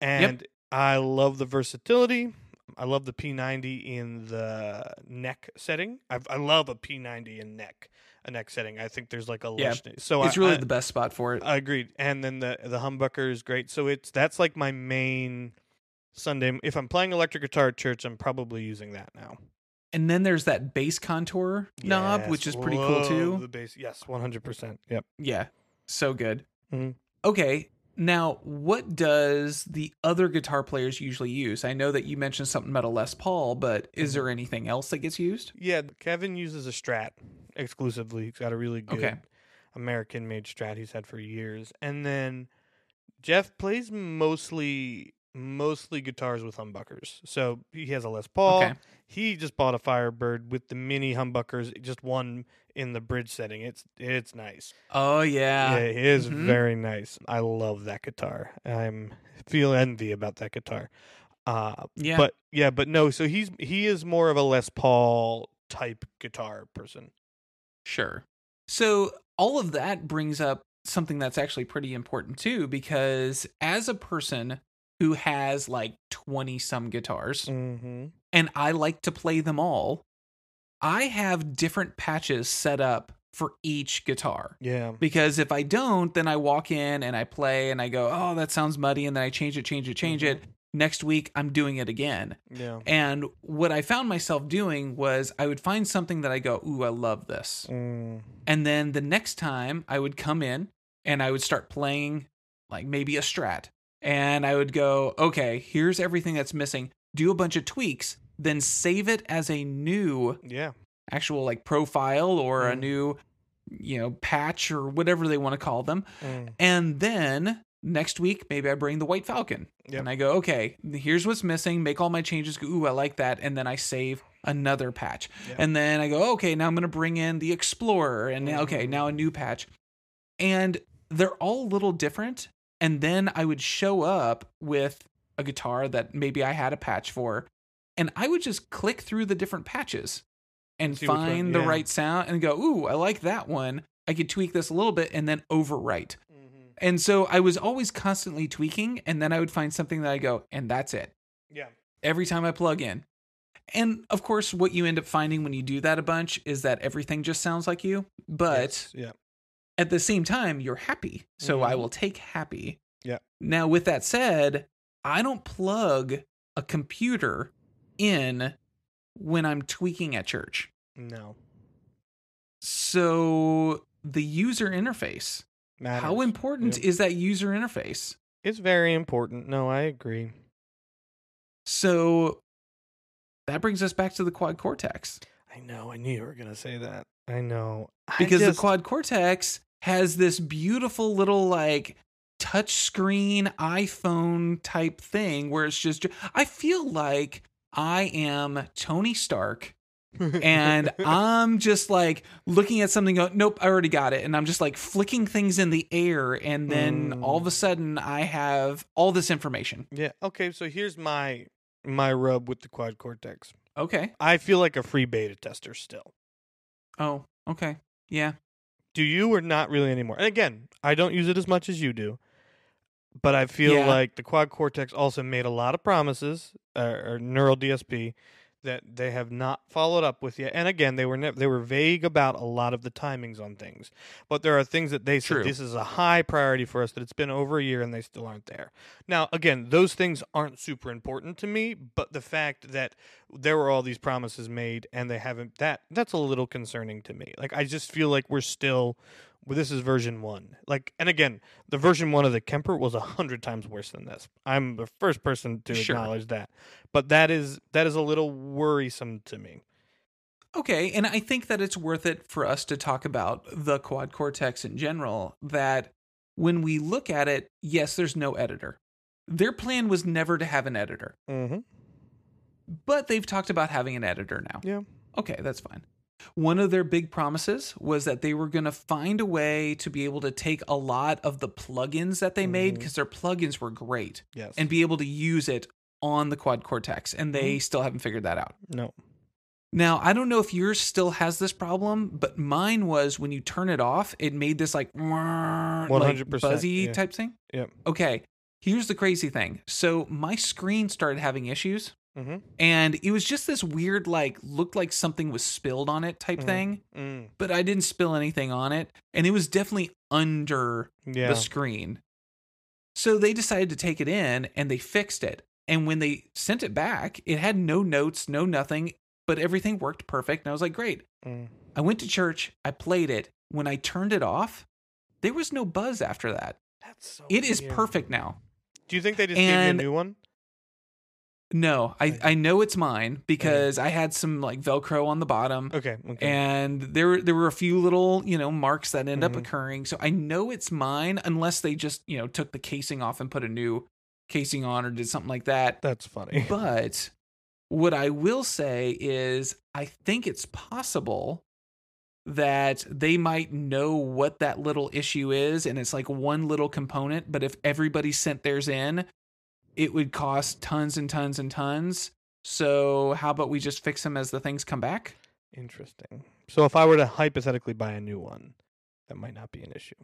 Speaker 2: and I love the versatility. I love the P90 in the neck setting. I, I love a P90 in neck, a neck setting. I think there's like a
Speaker 1: Yeah,
Speaker 2: lush. So
Speaker 1: it's
Speaker 2: I,
Speaker 1: really
Speaker 2: I,
Speaker 1: the best spot for it.
Speaker 2: I agreed. And then the the humbucker is great. So it's that's like my main Sunday. If I'm playing electric guitar at church, I'm probably using that now.
Speaker 1: and then there's that bass contour knob, which is pretty cool too.
Speaker 2: The bass, yes, one hundred percent. Yep.
Speaker 1: Yeah. So good.
Speaker 2: Mhm.
Speaker 1: Okay. Now, what does the other guitar players usually use? I know that you mentioned something about a Les Paul, but is
Speaker 2: Mm-hmm.
Speaker 1: there anything else that gets used?
Speaker 2: Yeah, Kevin uses a Strat exclusively. He's got a really good
Speaker 1: Okay.
Speaker 2: American made Strat he's had for years. And then Jeff plays mostly mostly guitars with humbuckers. So he has a Les Paul.
Speaker 1: Okay.
Speaker 2: He just bought a Firebird with the mini humbuckers, just one in the bridge setting. It's it's nice.
Speaker 1: Oh yeah.
Speaker 2: yeah, it is
Speaker 1: Mhm.
Speaker 2: very nice. I love that guitar. I'm feel envy about that guitar. Uh
Speaker 1: Yeah.
Speaker 2: but yeah, but no, so he's he is more of a Les Paul type guitar person.
Speaker 1: Sure. So all of that brings up something that's actually pretty important too, because as a person who has like 20 some guitars,
Speaker 2: Mm-hmm.
Speaker 1: and I like to play them all, I have different patches set up for each guitar.
Speaker 2: Yeah.
Speaker 1: Because if I don't, then I walk in and I play and I go, oh, that sounds muddy. And then I change it, change it, change it. Next week, I'm doing it again.
Speaker 2: Yeah.
Speaker 1: And what I found myself doing was I would find something that I go, ooh, I love this.
Speaker 2: Mm.
Speaker 1: And then the next time I would come in and I would start playing like maybe a strat. And I would go, okay, here's everything that's missing. Do a bunch of tweaks, then save it as a new
Speaker 2: Yeah.
Speaker 1: actual like profile or a
Speaker 2: Mm.
Speaker 1: new, you know, patch or whatever they want to call them.
Speaker 2: Mm.
Speaker 1: And then next week, maybe I bring the White Falcon.
Speaker 2: Yep.
Speaker 1: And I go, okay, here's what's missing. Make all my changes. Go, Ooh, I like that. And then I save another patch.
Speaker 2: Yeah.
Speaker 1: And then I go, okay, now I'm going to bring in the Explorer. And now, okay, now a new patch. And they're all a little different. And then I would show up with a guitar that maybe I had a patch for. And I would just click through the different patches and
Speaker 2: See which one-
Speaker 1: find the right sound and go, ooh, I like that one. I could tweak this a little bit and then overwrite.
Speaker 2: Mm-hmm.
Speaker 1: And so I was always constantly tweaking, and then I would find something that I go, and that's it.
Speaker 2: Yeah.
Speaker 1: Every time I plug in. And of course, what you end up finding when you do that a bunch is that everything just sounds like you. But
Speaker 2: Yes, yeah.
Speaker 1: At the same time, you're happy. So I
Speaker 2: Mhm.
Speaker 1: will take happy.
Speaker 2: Yeah.
Speaker 1: Now, with that said, I don't plug a computer in when I'm tweaking at church.
Speaker 2: No.
Speaker 1: So the user interface,
Speaker 2: Matters.
Speaker 1: how important
Speaker 2: Yep.
Speaker 1: is that user interface?
Speaker 2: It's very important. No, I agree.
Speaker 1: So that brings us back to the quad cortex
Speaker 2: I know. I knew you were gonna say that. I know. I
Speaker 1: because
Speaker 2: just-
Speaker 1: the quad cortex has this beautiful little like touch screen iPhone type thing where it's just I feel like I am Tony Stark and I'm just like looking at something go nope I already got it and I'm just like flicking things in the air and then
Speaker 2: Mm.
Speaker 1: all of a sudden I have all this information.
Speaker 2: yeah. Okay. So here's my my rub with the quad cortex.
Speaker 1: Okay.
Speaker 2: I feel like a free beta tester still.
Speaker 1: Oh, okay. Yeah.
Speaker 2: Do you or not really anymore? And again, I don't use it as much as you do, but I feel
Speaker 1: Yeah.
Speaker 2: like the quad cortex also made a lot of promises, uh, or neural DSP, that they have not followed up with yet. And again, they were ne- they were vague about a lot of the timings on things, but there are things that they said this is a high priority for us. That it's been over a year and they still aren't there. Now, again, those things aren't super important to me, but the fact that there were all these promises made and they haven't that that's a little concerning to me. Like I just feel like we're still well, this is version one. Like, and again, the version one of the Kemper was a hundred times worse than this. I'm the first person to
Speaker 1: Sure.
Speaker 2: acknowledge that, but that is that is a little worrisome to me.
Speaker 1: Okay, and I think that it's worth it for us to talk about the quad cortex in general. That when we look at it, yes, there's no editor. Their plan was never to have an editor,
Speaker 2: Mm-hmm.
Speaker 1: but they've talked about having an editor now.
Speaker 2: Yeah.
Speaker 1: Okay, that's fine. One of their big promises was that they were going to find a way to be able to take a lot of the plugins that they made
Speaker 2: Mhm.
Speaker 1: because their plugins were great
Speaker 2: Yes.
Speaker 1: and be able to use it on the quad cortex, and they still haven't figured that out.
Speaker 2: no.
Speaker 1: Now, I don't know if yours still has this problem, but mine was when you turn it off, it made this like, like
Speaker 2: 100%,
Speaker 1: buzzy
Speaker 2: yeah.
Speaker 1: type thing.
Speaker 2: Yep.
Speaker 1: Okay. Here's the crazy thing. So my screen started having issues,
Speaker 2: Mm-hmm.
Speaker 1: and it was just this weird, like, looked like something was spilled on it type
Speaker 2: Mhm.
Speaker 1: thing,
Speaker 2: Mm.
Speaker 1: but I didn't spill anything on it. And it was definitely under
Speaker 2: Yeah.
Speaker 1: the screen. So they decided to take it in and they fixed it. And when they sent it back, it had no notes, no nothing, but everything worked perfect. And I was like, great.
Speaker 2: Mm.
Speaker 1: I went to church, I played it. When I turned it off, there was no buzz after that.
Speaker 2: That's so.
Speaker 1: It is
Speaker 2: weird.
Speaker 1: perfect now.
Speaker 2: Do you think they just
Speaker 1: And-
Speaker 2: gave you a new one?
Speaker 1: No, I, I know it's mine because I had some like Velcro on the bottom.
Speaker 2: Okay. Okay.
Speaker 1: And there there were a few little, you know, marks that end up
Speaker 2: Mhm.
Speaker 1: occurring. So I know it's mine unless they just, you know, took the casing off and put a new casing on or did something like that.
Speaker 2: That's funny.
Speaker 1: But what I will say is I think it's possible that they might know what that little issue is and it's like one little component, but if everybody sent theirs in, it would cost tons and tons and tons. So how about we just fix them as the things come back?
Speaker 2: Interesting. So if I were to hypothetically buy a new one, that might not be an issue.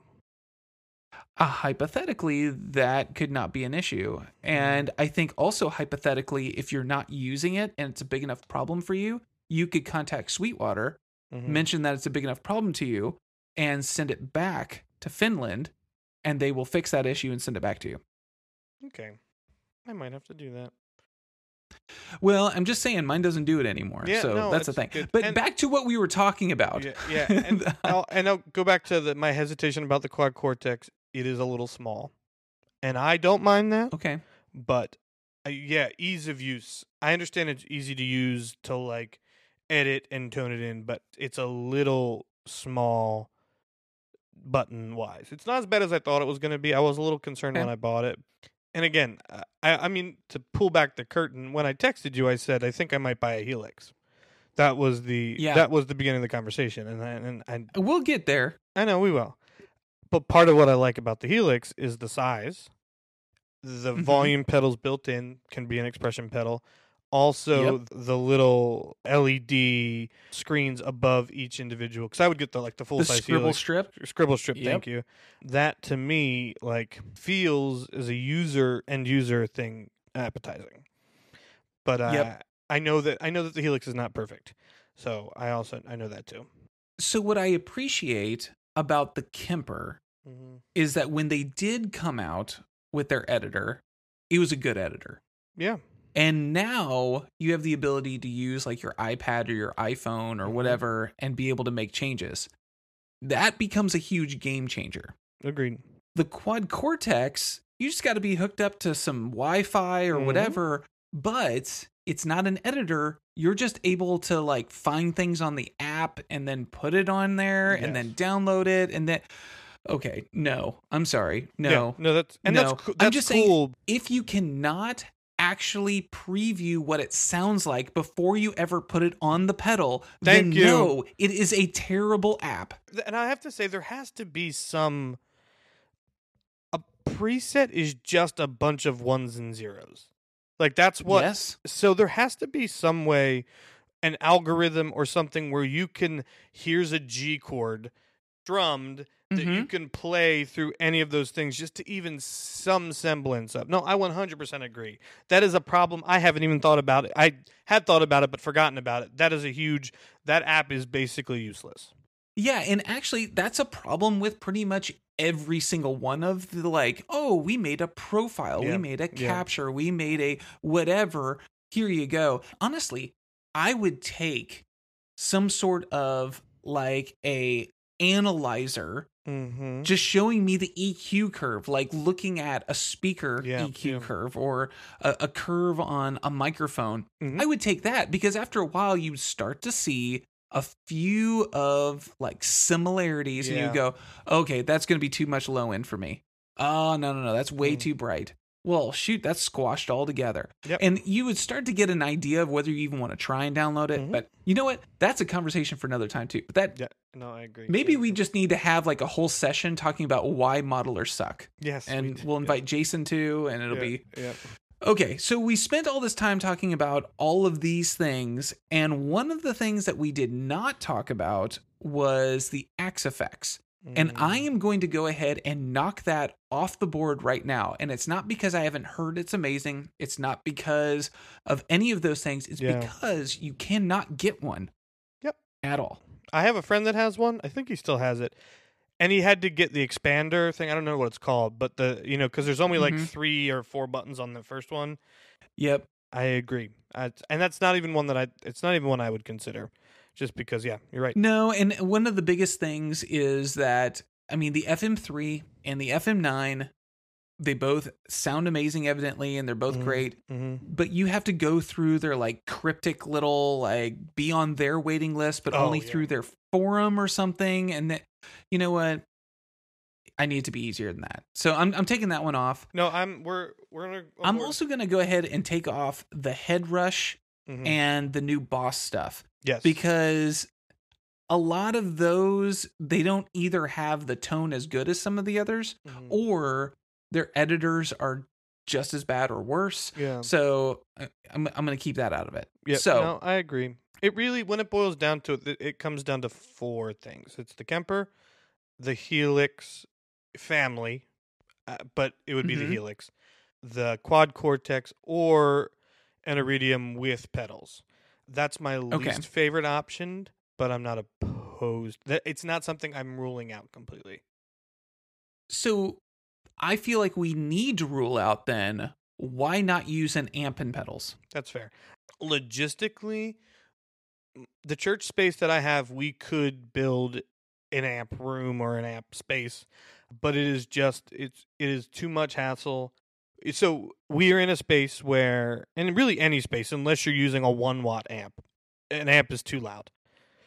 Speaker 1: Uh, hypothetically, that could not be an issue. And I think also hypothetically, if you're not using it and it's a big enough problem for you, you could contact Sweetwater,
Speaker 2: Mhm.
Speaker 1: mention that it's a big enough problem to you, and send it back to Finland, and they will fix that issue and send it back to you.
Speaker 2: Okay. I might have to do that.
Speaker 1: Well, I'm just saying, mine doesn't do it anymore.
Speaker 2: Yeah,
Speaker 1: so
Speaker 2: no,
Speaker 1: that's the thing.
Speaker 2: good.
Speaker 1: But
Speaker 2: And-
Speaker 1: back to what we were talking about.
Speaker 2: Yeah, yeah. And I'll, and I'll go back to the, my hesitation about the quad cortex. It is a little small, and I don't mind that.
Speaker 1: okay.
Speaker 2: But uh, yeah, ease of use. I understand it's easy to use to like edit and tone it in, but it's a little small button wise. It's not as bad as I thought it was going to be. I was a little concerned
Speaker 1: Okay.
Speaker 2: when I bought it. And again, uh, I, I mean, to pull back the curtain, when I texted you, I said I think I might buy a Helix. That was the
Speaker 1: Yeah.
Speaker 2: that was the beginning of the conversation, and I, and I
Speaker 1: We'll get there.
Speaker 2: I know we will. But part of what I like about the Helix is the size. The
Speaker 1: Mhm.
Speaker 2: volume pedals built in can be an expression pedal. Also,
Speaker 1: Yep.
Speaker 2: the little LED screens above each individual. Because I would get the like the full
Speaker 1: The
Speaker 2: size
Speaker 1: scribble
Speaker 2: Helix.
Speaker 1: strip.
Speaker 2: Scribble strip.
Speaker 1: Yep.
Speaker 2: Thank you. That to me like feels as a user end user thing appetizing. But uh,
Speaker 1: Yep.
Speaker 2: I know that I know that the Helix is not perfect. So I also I know that too.
Speaker 1: So what I appreciate about the Kemper
Speaker 2: Mm-hmm.
Speaker 1: is that when they did come out with their editor, it was a good editor.
Speaker 2: Yeah.
Speaker 1: And now you have the ability to use like your iPad or your iPhone or
Speaker 2: Mhm.
Speaker 1: whatever and be able to make changes. That becomes a huge game changer.
Speaker 2: Agreed.
Speaker 1: The Quad Cortex, you just got to be hooked up to some Wi Fi or
Speaker 2: Mhm.
Speaker 1: whatever, but it's not an editor. You're just able to like find things on the app and then put it on there and then download it and then. Okay, no, I'm sorry. No,
Speaker 2: Yeah, no, that's and
Speaker 1: No.
Speaker 2: that's coo-
Speaker 1: I'm
Speaker 2: that's
Speaker 1: just saying- if you cannot actually preview what it sounds like before you ever put it on the pedal, then
Speaker 2: Thank you.
Speaker 1: no, it is a terrible app.
Speaker 2: And I have to say, there has to be some. A preset is just a bunch of ones and zeros, like that's what.
Speaker 1: yes.
Speaker 2: So there has to be some way, an algorithm or something where you can. Here's a G chord, drummed. That you
Speaker 1: Mhm.
Speaker 2: can play through any of those things just to even some semblance of. No, I 100% agree. That is a problem. I haven't even thought about it. I had thought about it, but forgotten about it. That is a huge. That app is basically useless.
Speaker 1: Yeah, and actually that's a problem with pretty much every single one of the like, oh, we made a profile,
Speaker 2: Yeah,
Speaker 1: we made a
Speaker 2: yeah.
Speaker 1: capture, we made a whatever. Here you go. Honestly, I would take some sort of like a analyzer
Speaker 2: Mm-hmm.
Speaker 1: just showing me the EQ curve, like looking at a speaker
Speaker 2: Yeah,
Speaker 1: EQ
Speaker 2: yeah.
Speaker 1: curve or a, a curve on a microphone.
Speaker 2: Mhm.
Speaker 1: I would take that because after a while you start to see a few of like similarities and you go, okay, that's going to be too much low end for me. Oh, no, no, no, that's way
Speaker 2: Mm.
Speaker 1: too bright. Well, shoot, that's squashed altogether.
Speaker 2: Yep.
Speaker 1: And you would start to get an idea of whether you even want to try and download it.
Speaker 2: Mhm.
Speaker 1: But you know what? That's a conversation for another time too. But that
Speaker 2: Yeah, no, I agree.
Speaker 1: Maybe
Speaker 2: Yeah.
Speaker 1: we just need to have like a whole session talking about why modelers suck.
Speaker 2: yes,
Speaker 1: And we'll
Speaker 2: yeah,
Speaker 1: invite Jason too, and it'll
Speaker 2: yeah,
Speaker 1: be
Speaker 2: yeah.
Speaker 1: okay. So we spent all this time talking about all of these things, and one of the things that we did not talk about was the Axe-Fx. And I
Speaker 2: Mm.
Speaker 1: am going to go ahead and knock that off the board right now. And it's not because I haven't heard it's amazing. It's not because of any of those things. It's
Speaker 2: Yeah.
Speaker 1: because you cannot get one.
Speaker 2: Yep.
Speaker 1: At all.
Speaker 2: I have a friend that has one. I think he still has it. And he had to get the expander thing. I don't know what it's called, but the you know because there's only like
Speaker 1: Mhm.
Speaker 2: three or four buttons on the first one.
Speaker 1: Yep.
Speaker 2: I agree, I, and that's not even one that I. It's not even one I would consider, just because. Yeah, you're right.
Speaker 1: No, and one of the biggest things is that I mean, the FM3 and the FM9, they both sound amazing, evidently, and they're both
Speaker 2: Mhm.
Speaker 1: great.
Speaker 2: hmm
Speaker 1: But you have to go through their like cryptic little like be on their waiting list, but
Speaker 2: Oh,
Speaker 1: only
Speaker 2: yeah.
Speaker 1: through their forum or something. And that, you know what? I need to be easier than that. So I'm I'm taking that one off.
Speaker 2: No, I'm we're we're gonna.
Speaker 1: I'm also gonna go ahead and take off the HeadRush
Speaker 2: Mhm.
Speaker 1: and the new boss stuff
Speaker 2: yes
Speaker 1: because a lot of those they don't either have the tone as good as some of the others
Speaker 2: Mhm.
Speaker 1: or their editors are just as bad or worse.
Speaker 2: yeah
Speaker 1: So uh, I'm I'm gonna keep that out of it.
Speaker 2: yeah.
Speaker 1: So
Speaker 2: no, I agree. It really, when it boils down to it, it- comes down to four things. It's the Kemper, the Helix family, uh, but it would be
Speaker 1: Mhm.
Speaker 2: the Helix, the Quad Cortex, or an Iridium with pedals. That's my
Speaker 1: Okay.
Speaker 2: least favorite option, but I'm not opposed. That it's not something I'm ruling out completely.
Speaker 1: so I feel like we need to rule out then why not use an amp and pedals?
Speaker 2: That's fair. Logistically, the church space that I have, we could build an amp room or an amp space, but it is just it's it is too much hassle. So we are in a space where, and really any space, unless you're using a one watt amp, an amp is too loud.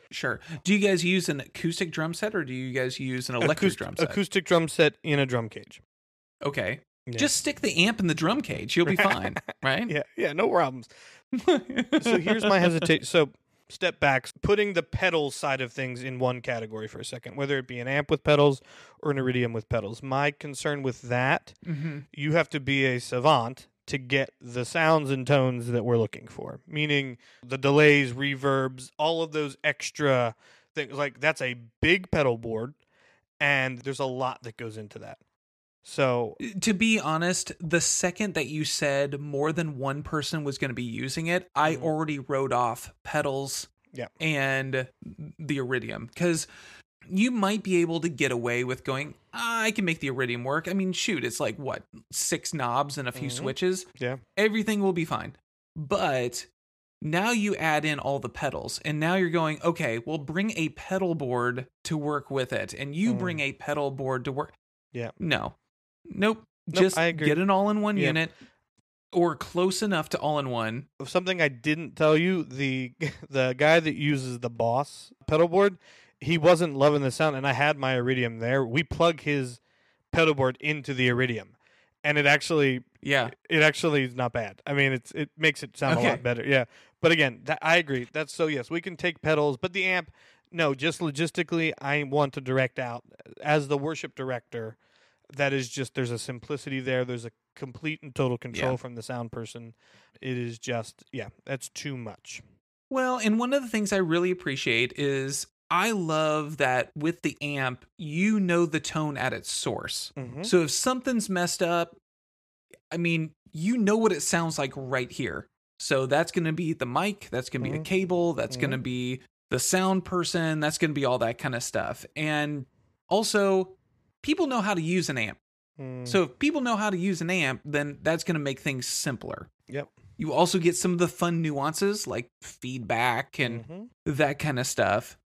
Speaker 1: Sure. Do you guys use an acoustic drum set or do you guys use an electric
Speaker 2: Acoust-
Speaker 1: drum set?
Speaker 2: acoustic drum set in a drum cage.
Speaker 1: okay.
Speaker 2: Yeah.
Speaker 1: Just stick the amp in the drum cage. You'll be fine, right?
Speaker 2: yeah, yeah, no problems. so here's my hesitation. So step back, putting the pedals side of things in one category for a second, whether it be an amp with pedals or an iridium with pedals. My concern with that,
Speaker 1: hmm
Speaker 2: you have to be a savant to get the sounds and tones that we're looking for, meaning the delays, reverbs, all of those extra things. Like that's a big pedal board, and there's a lot that goes into that. So
Speaker 1: To be honest, the second that you said more than one person was going to be using it, I
Speaker 2: Mhm.
Speaker 1: already wrote off pedals
Speaker 2: Yeah.
Speaker 1: and the Iridium because you might be able to get away with going, "Ah, I can make the Iridium work. I mean, shoot, it's like what, six knobs and a few
Speaker 2: Mhm.
Speaker 1: switches?
Speaker 2: Yeah.
Speaker 1: Everything will be fine. But now you add in all the pedals, and now you're going, okay, well, bring a pedal board to work with it, and you
Speaker 2: Mm.
Speaker 1: bring a pedal board to work.
Speaker 2: Yeah.
Speaker 1: No. Nope.
Speaker 2: Nope,
Speaker 1: Just get an all in one
Speaker 2: Yeah.
Speaker 1: unit or close enough to all in one.
Speaker 2: something I didn't tell you the the guy that uses the Boss pedal board, he wasn't loving the sound, and I had my Iridium there. We plug his pedal board into the Iridium, and it actually
Speaker 1: Yeah.
Speaker 2: it actually is not bad. I mean, it's it makes it sound a lot better. Yeah, but again, that, I agree. That's so yes, we can take pedals, but the amp, no, just logistically, I want to direct out as the worship director. That is just there's a simplicity there. There's a complete and total control
Speaker 1: Yeah.
Speaker 2: from the sound person. It is just yeah, that's too much.
Speaker 1: Well, and one of the things I really appreciate is I love that with the amp, you know the tone at its source.
Speaker 2: Mm-hmm.
Speaker 1: So if something's messed up, I mean, you know what it sounds like right here. So that's going to be the mic, that's going to be
Speaker 2: Mhm.
Speaker 1: the cable, that's
Speaker 2: Mhm.
Speaker 1: going to be the sound person, that's going to be all that kind of stuff. And also, people know how to use an amp.
Speaker 2: Mm.
Speaker 1: So if people know how to use an amp, then that's going to make things simpler.
Speaker 2: Yep.
Speaker 1: You also get some of the fun nuances like feedback and
Speaker 2: Mhm.
Speaker 1: that kind of stuff.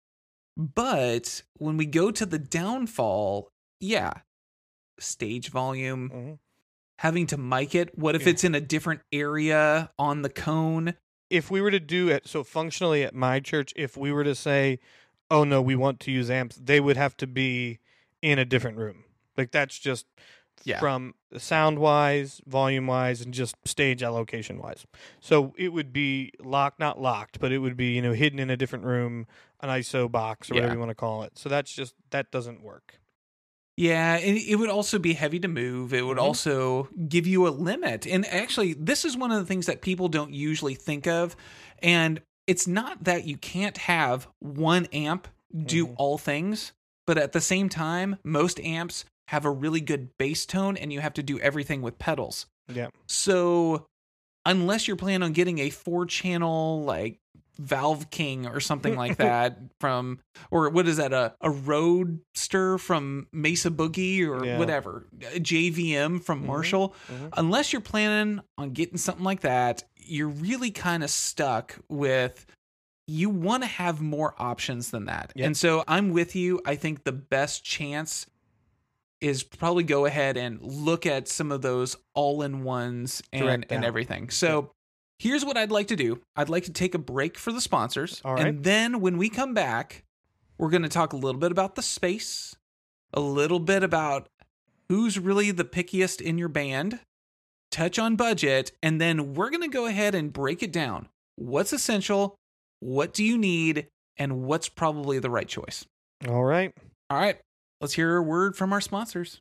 Speaker 1: But when we go to the downfall, yeah, stage volume,
Speaker 2: Mhm.
Speaker 1: having to mic it. What if
Speaker 2: Yeah.
Speaker 1: it's in a different area on the cone?
Speaker 2: if we were to do it so functionally at my church, if we were to say, "Oh no, we want to use amps," they would have to be in a different room. Like that's just
Speaker 1: Yeah.
Speaker 2: from sound wise, volume wise, and just stage allocation wise. So it would be locked, not locked, but it would be you know hidden in a different room, an ISO box or whatever you want to call it. So that's just that doesn't work.
Speaker 1: Yeah, and it would also be heavy to move. It would
Speaker 2: Mhm.
Speaker 1: also give you a limit. And actually, this is one of the things that people don't usually think of. And it's not that you can't have one amp do
Speaker 2: Mhm.
Speaker 1: all things, but at the same time, most amps have a really good bass tone and you have to do everything with pedals.
Speaker 2: Yeah.
Speaker 1: So, unless you're planning on getting a four channel, like, Valve King or something like that from, or what is that, a, a Roadster from Mesa Boogie or
Speaker 2: Yeah.
Speaker 1: whatever, JVM from
Speaker 2: Mhm.
Speaker 1: Marshall,
Speaker 2: Mhm.
Speaker 1: unless you're planning on getting something like that, you're really kind of stuck with you want to have more options than that.
Speaker 2: Yep.
Speaker 1: And so I'm with you. I think the best chance is probably go ahead and look at some of those all in ones and, and everything. So here's what I'd like to do I'd like to take a break for the sponsors.
Speaker 2: All right.
Speaker 1: And then when we come back, we're going to talk a little bit about the space, a little bit about who's really the pickiest in your band, touch on budget, and then we're going to go ahead and break it down. What's essential? What do you need? And what's probably the right choice?
Speaker 2: All right.
Speaker 1: All right, let's hear a word from our sponsors.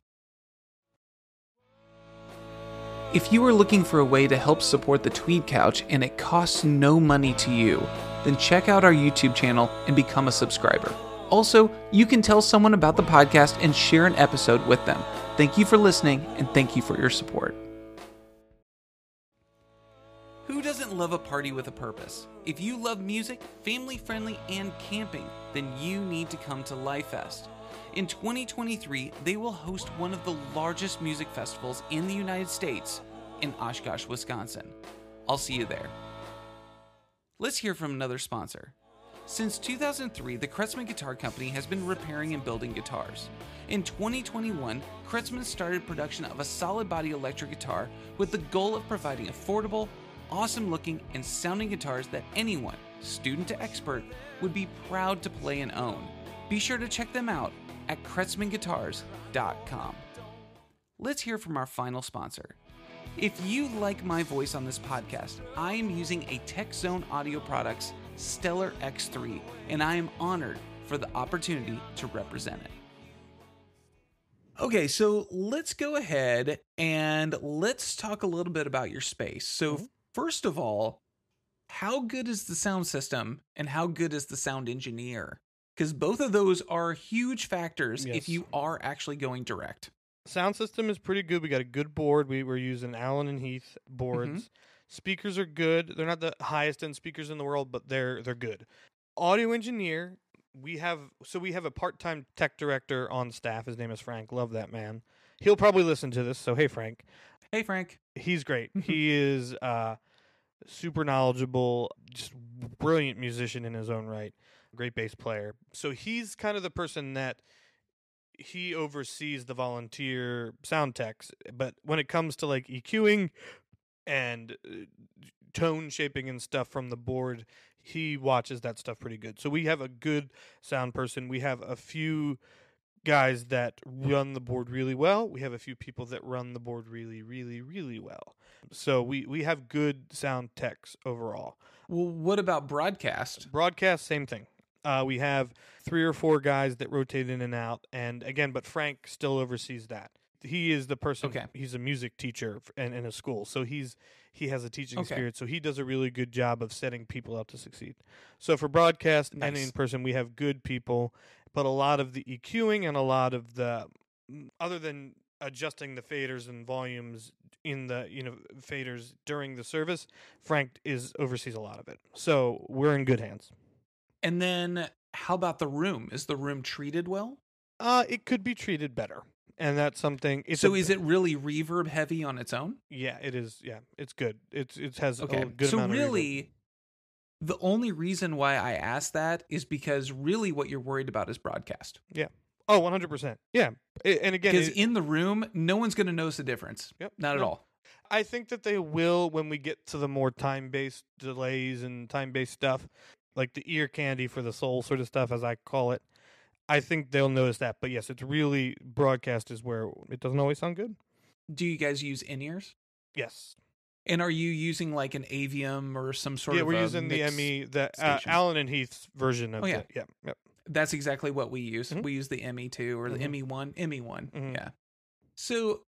Speaker 1: If you are looking for a way to help support the Tweed Couch and it costs no money to you, then check out our YouTube channel and become a subscriber. Also, you can tell someone about the podcast and share an episode with them. Thank you for listening and thank you for your support. Who doesn't love a party with a purpose? If you love music, family friendly, and camping, then you need to come to Lifest. In 2023, they will host one of the largest music festivals in the United States in Oshkosh, Wisconsin. I'll see you there. Let's hear from another sponsor. Since 2003, the Kretzmann Guitar Company has been repairing and building guitars. In 2021, Kretzmann started production of a solid body electric guitar with the goal of providing affordable, awesome looking, and sounding guitars that anyone, student to expert, would be proud to play and own. Be sure to check them out at KretzmannGuitars.com. Let's hear from our final sponsor. If you like my voice on this podcast, I am using a TechZone Audio Products Stellar X3, and I am honored for the opportunity to represent it. Okay, so let's go ahead and let's talk a little bit about your space. So,
Speaker 2: Mhm.
Speaker 1: First of all, how good is the sound system and how good is the sound engineer? Because both of those are huge factors if you are actually going direct.
Speaker 2: Sound system is pretty good. We got a good board. We were using Allen and Heath boards.
Speaker 1: Mm-hmm.
Speaker 2: Speakers are good. They're not the highest end speakers in the world, but they're they're good. Audio engineer, we have so we have a part time tech director on staff. His name is Frank. Love that man. He'll probably listen to this. So hey Frank.
Speaker 1: Hey, Frank.
Speaker 2: He's great. he is uh super knowledgeable, just brilliant musician in his own right. Great bass player. So he's kind of the person that he oversees the volunteer sound techs, but when it comes to like EQing and uh, tone shaping and stuff from the board, he watches that stuff pretty good. So we have a good sound person. We have a few guys that run the board really well. We have a few people that run the board really, really, really well. So we we have good sound techs overall.
Speaker 1: Well, what about broadcast?
Speaker 2: Broadcast, same thing. Uh, we have three or four guys that rotate in and out, and again, but Frank still oversees that. He is the person.
Speaker 1: Okay.
Speaker 2: He's a music teacher and in, in a school, so he's he has a teaching
Speaker 1: Okay.
Speaker 2: experience. So he does a really good job of setting people up to succeed. So for broadcast and in person, we have good people, but a lot of the EQing and a lot of the mm, other than adjusting the faders and volumes in the you know faders during the service, Frank is oversees a lot of it. So we're in good hands.
Speaker 1: And then how about the room? Is the room treated well?
Speaker 2: Uh, it could be treated better, and that's something.
Speaker 1: So
Speaker 2: a-
Speaker 1: is it really reverb heavy on its own?
Speaker 2: Yeah, it is. Yeah, it's good. It's it has
Speaker 1: Okay.
Speaker 2: a good
Speaker 1: so
Speaker 2: amount of reverb.
Speaker 1: The only reason why I ask that is because really what you're worried about is broadcast. Yeah.
Speaker 2: Oh, 100 percent. Yeah, and again,
Speaker 1: Because in the room, no one's going to notice the difference.
Speaker 2: Yep,
Speaker 1: Not at all.
Speaker 2: I think that they will when we get to the more time-based delays and time-based stuff, like the ear candy for the soul sort of stuff, as I call it. I think they'll notice that. But yes, it's really broadcast is where it doesn't always sound good.
Speaker 1: Do you guys use in ears?
Speaker 2: Yes.
Speaker 1: And are you using like an Aviom or some sort
Speaker 2: yeah,
Speaker 1: of
Speaker 2: Yeah,
Speaker 1: we're
Speaker 2: using the ME, the uh. Allen and Heath's version of
Speaker 1: Oh, yeah.
Speaker 2: the yeah, yep.
Speaker 1: That's exactly what we use.
Speaker 2: Mhm.
Speaker 1: We use the ME2 or the
Speaker 2: Mhm.
Speaker 1: ME1, ME1.
Speaker 2: Mhm.
Speaker 1: Yeah. So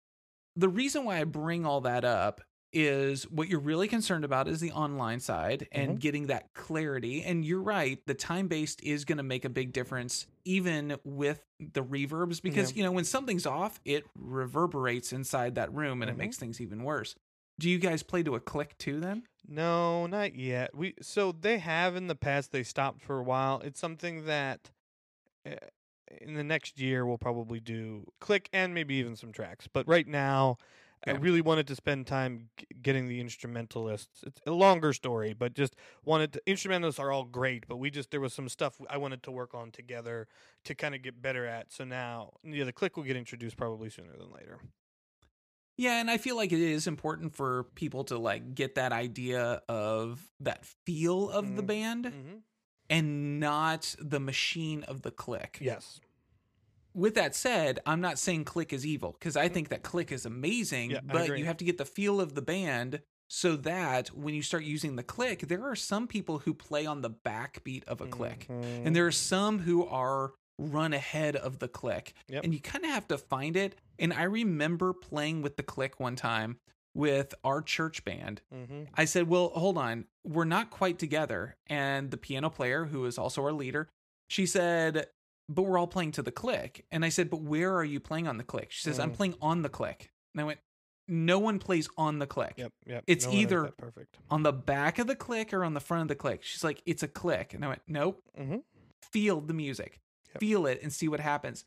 Speaker 1: the reason why I bring all that up is what you're really concerned about is the online side and
Speaker 2: Mhm.
Speaker 1: getting that clarity. And you're right, the time based is going to make a big difference even with the reverbs because
Speaker 2: Yeah.
Speaker 1: you know when something's off, it reverberates inside that room and it makes things even worse. Do you guys play to a click too then?
Speaker 2: No, not yet. We so they have in the past. They stopped for a while. It's something that uh, in the next year we'll probably do click and maybe even some tracks. But right now, I really wanted to spend time g- getting the instrumentalists. It's a longer story, but just wanted to. Instrumentalists are all great, but we just there was some stuff I wanted to work on together to kind of get better at. So now, yeah, the click will get introduced probably sooner than later.
Speaker 1: Yeah, and I feel like it is important for people to like get that idea of that feel of the
Speaker 2: Mhm.
Speaker 1: band
Speaker 2: Mm-hmm.
Speaker 1: and not the machine of the click.
Speaker 2: Yes.
Speaker 1: With that said, I'm not saying click is evil because I think that click is amazing,
Speaker 2: Yeah,
Speaker 1: but you have to get the feel of the band so that when you start using the click, there are some people who play on the backbeat of a click.
Speaker 2: Mhm.
Speaker 1: And there are some who are run ahead of the click.
Speaker 2: Yep.
Speaker 1: And you kind of have to find it. And I remember playing with the click one time with our church band.
Speaker 2: Mhm.
Speaker 1: I said, Well, hold on, we're not quite together. And the piano player, who is also our leader, she said, But we're all playing to the click. And I said, But where are you playing on the click? She says, I'm
Speaker 2: Mhm.
Speaker 1: playing on the click. And I went, No one plays on the click.
Speaker 2: Yep. Yep.
Speaker 1: It's
Speaker 2: No
Speaker 1: either-
Speaker 2: perfect.
Speaker 1: On the back of the click or on the front of the click. She's like, It's a click. And I went, Nope
Speaker 2: Mm-hmm.
Speaker 1: feel the music,
Speaker 2: Yep.
Speaker 1: feel it, and see what happens.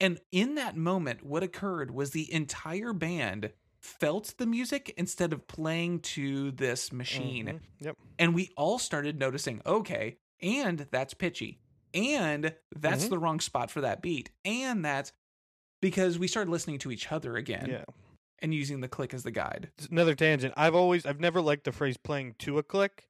Speaker 1: And in that moment, what occurred was the entire band felt the music instead of playing to this machine.
Speaker 2: Mhm. Yep.
Speaker 1: And we all started noticing, okay, and that's pitchy. And that's
Speaker 2: Mhm.
Speaker 1: the wrong spot for that beat. And that's because we started listening to each other again
Speaker 2: Yeah.
Speaker 1: and using the click as the guide.
Speaker 2: It's another tangent. I've always I've never liked the phrase playing to a click.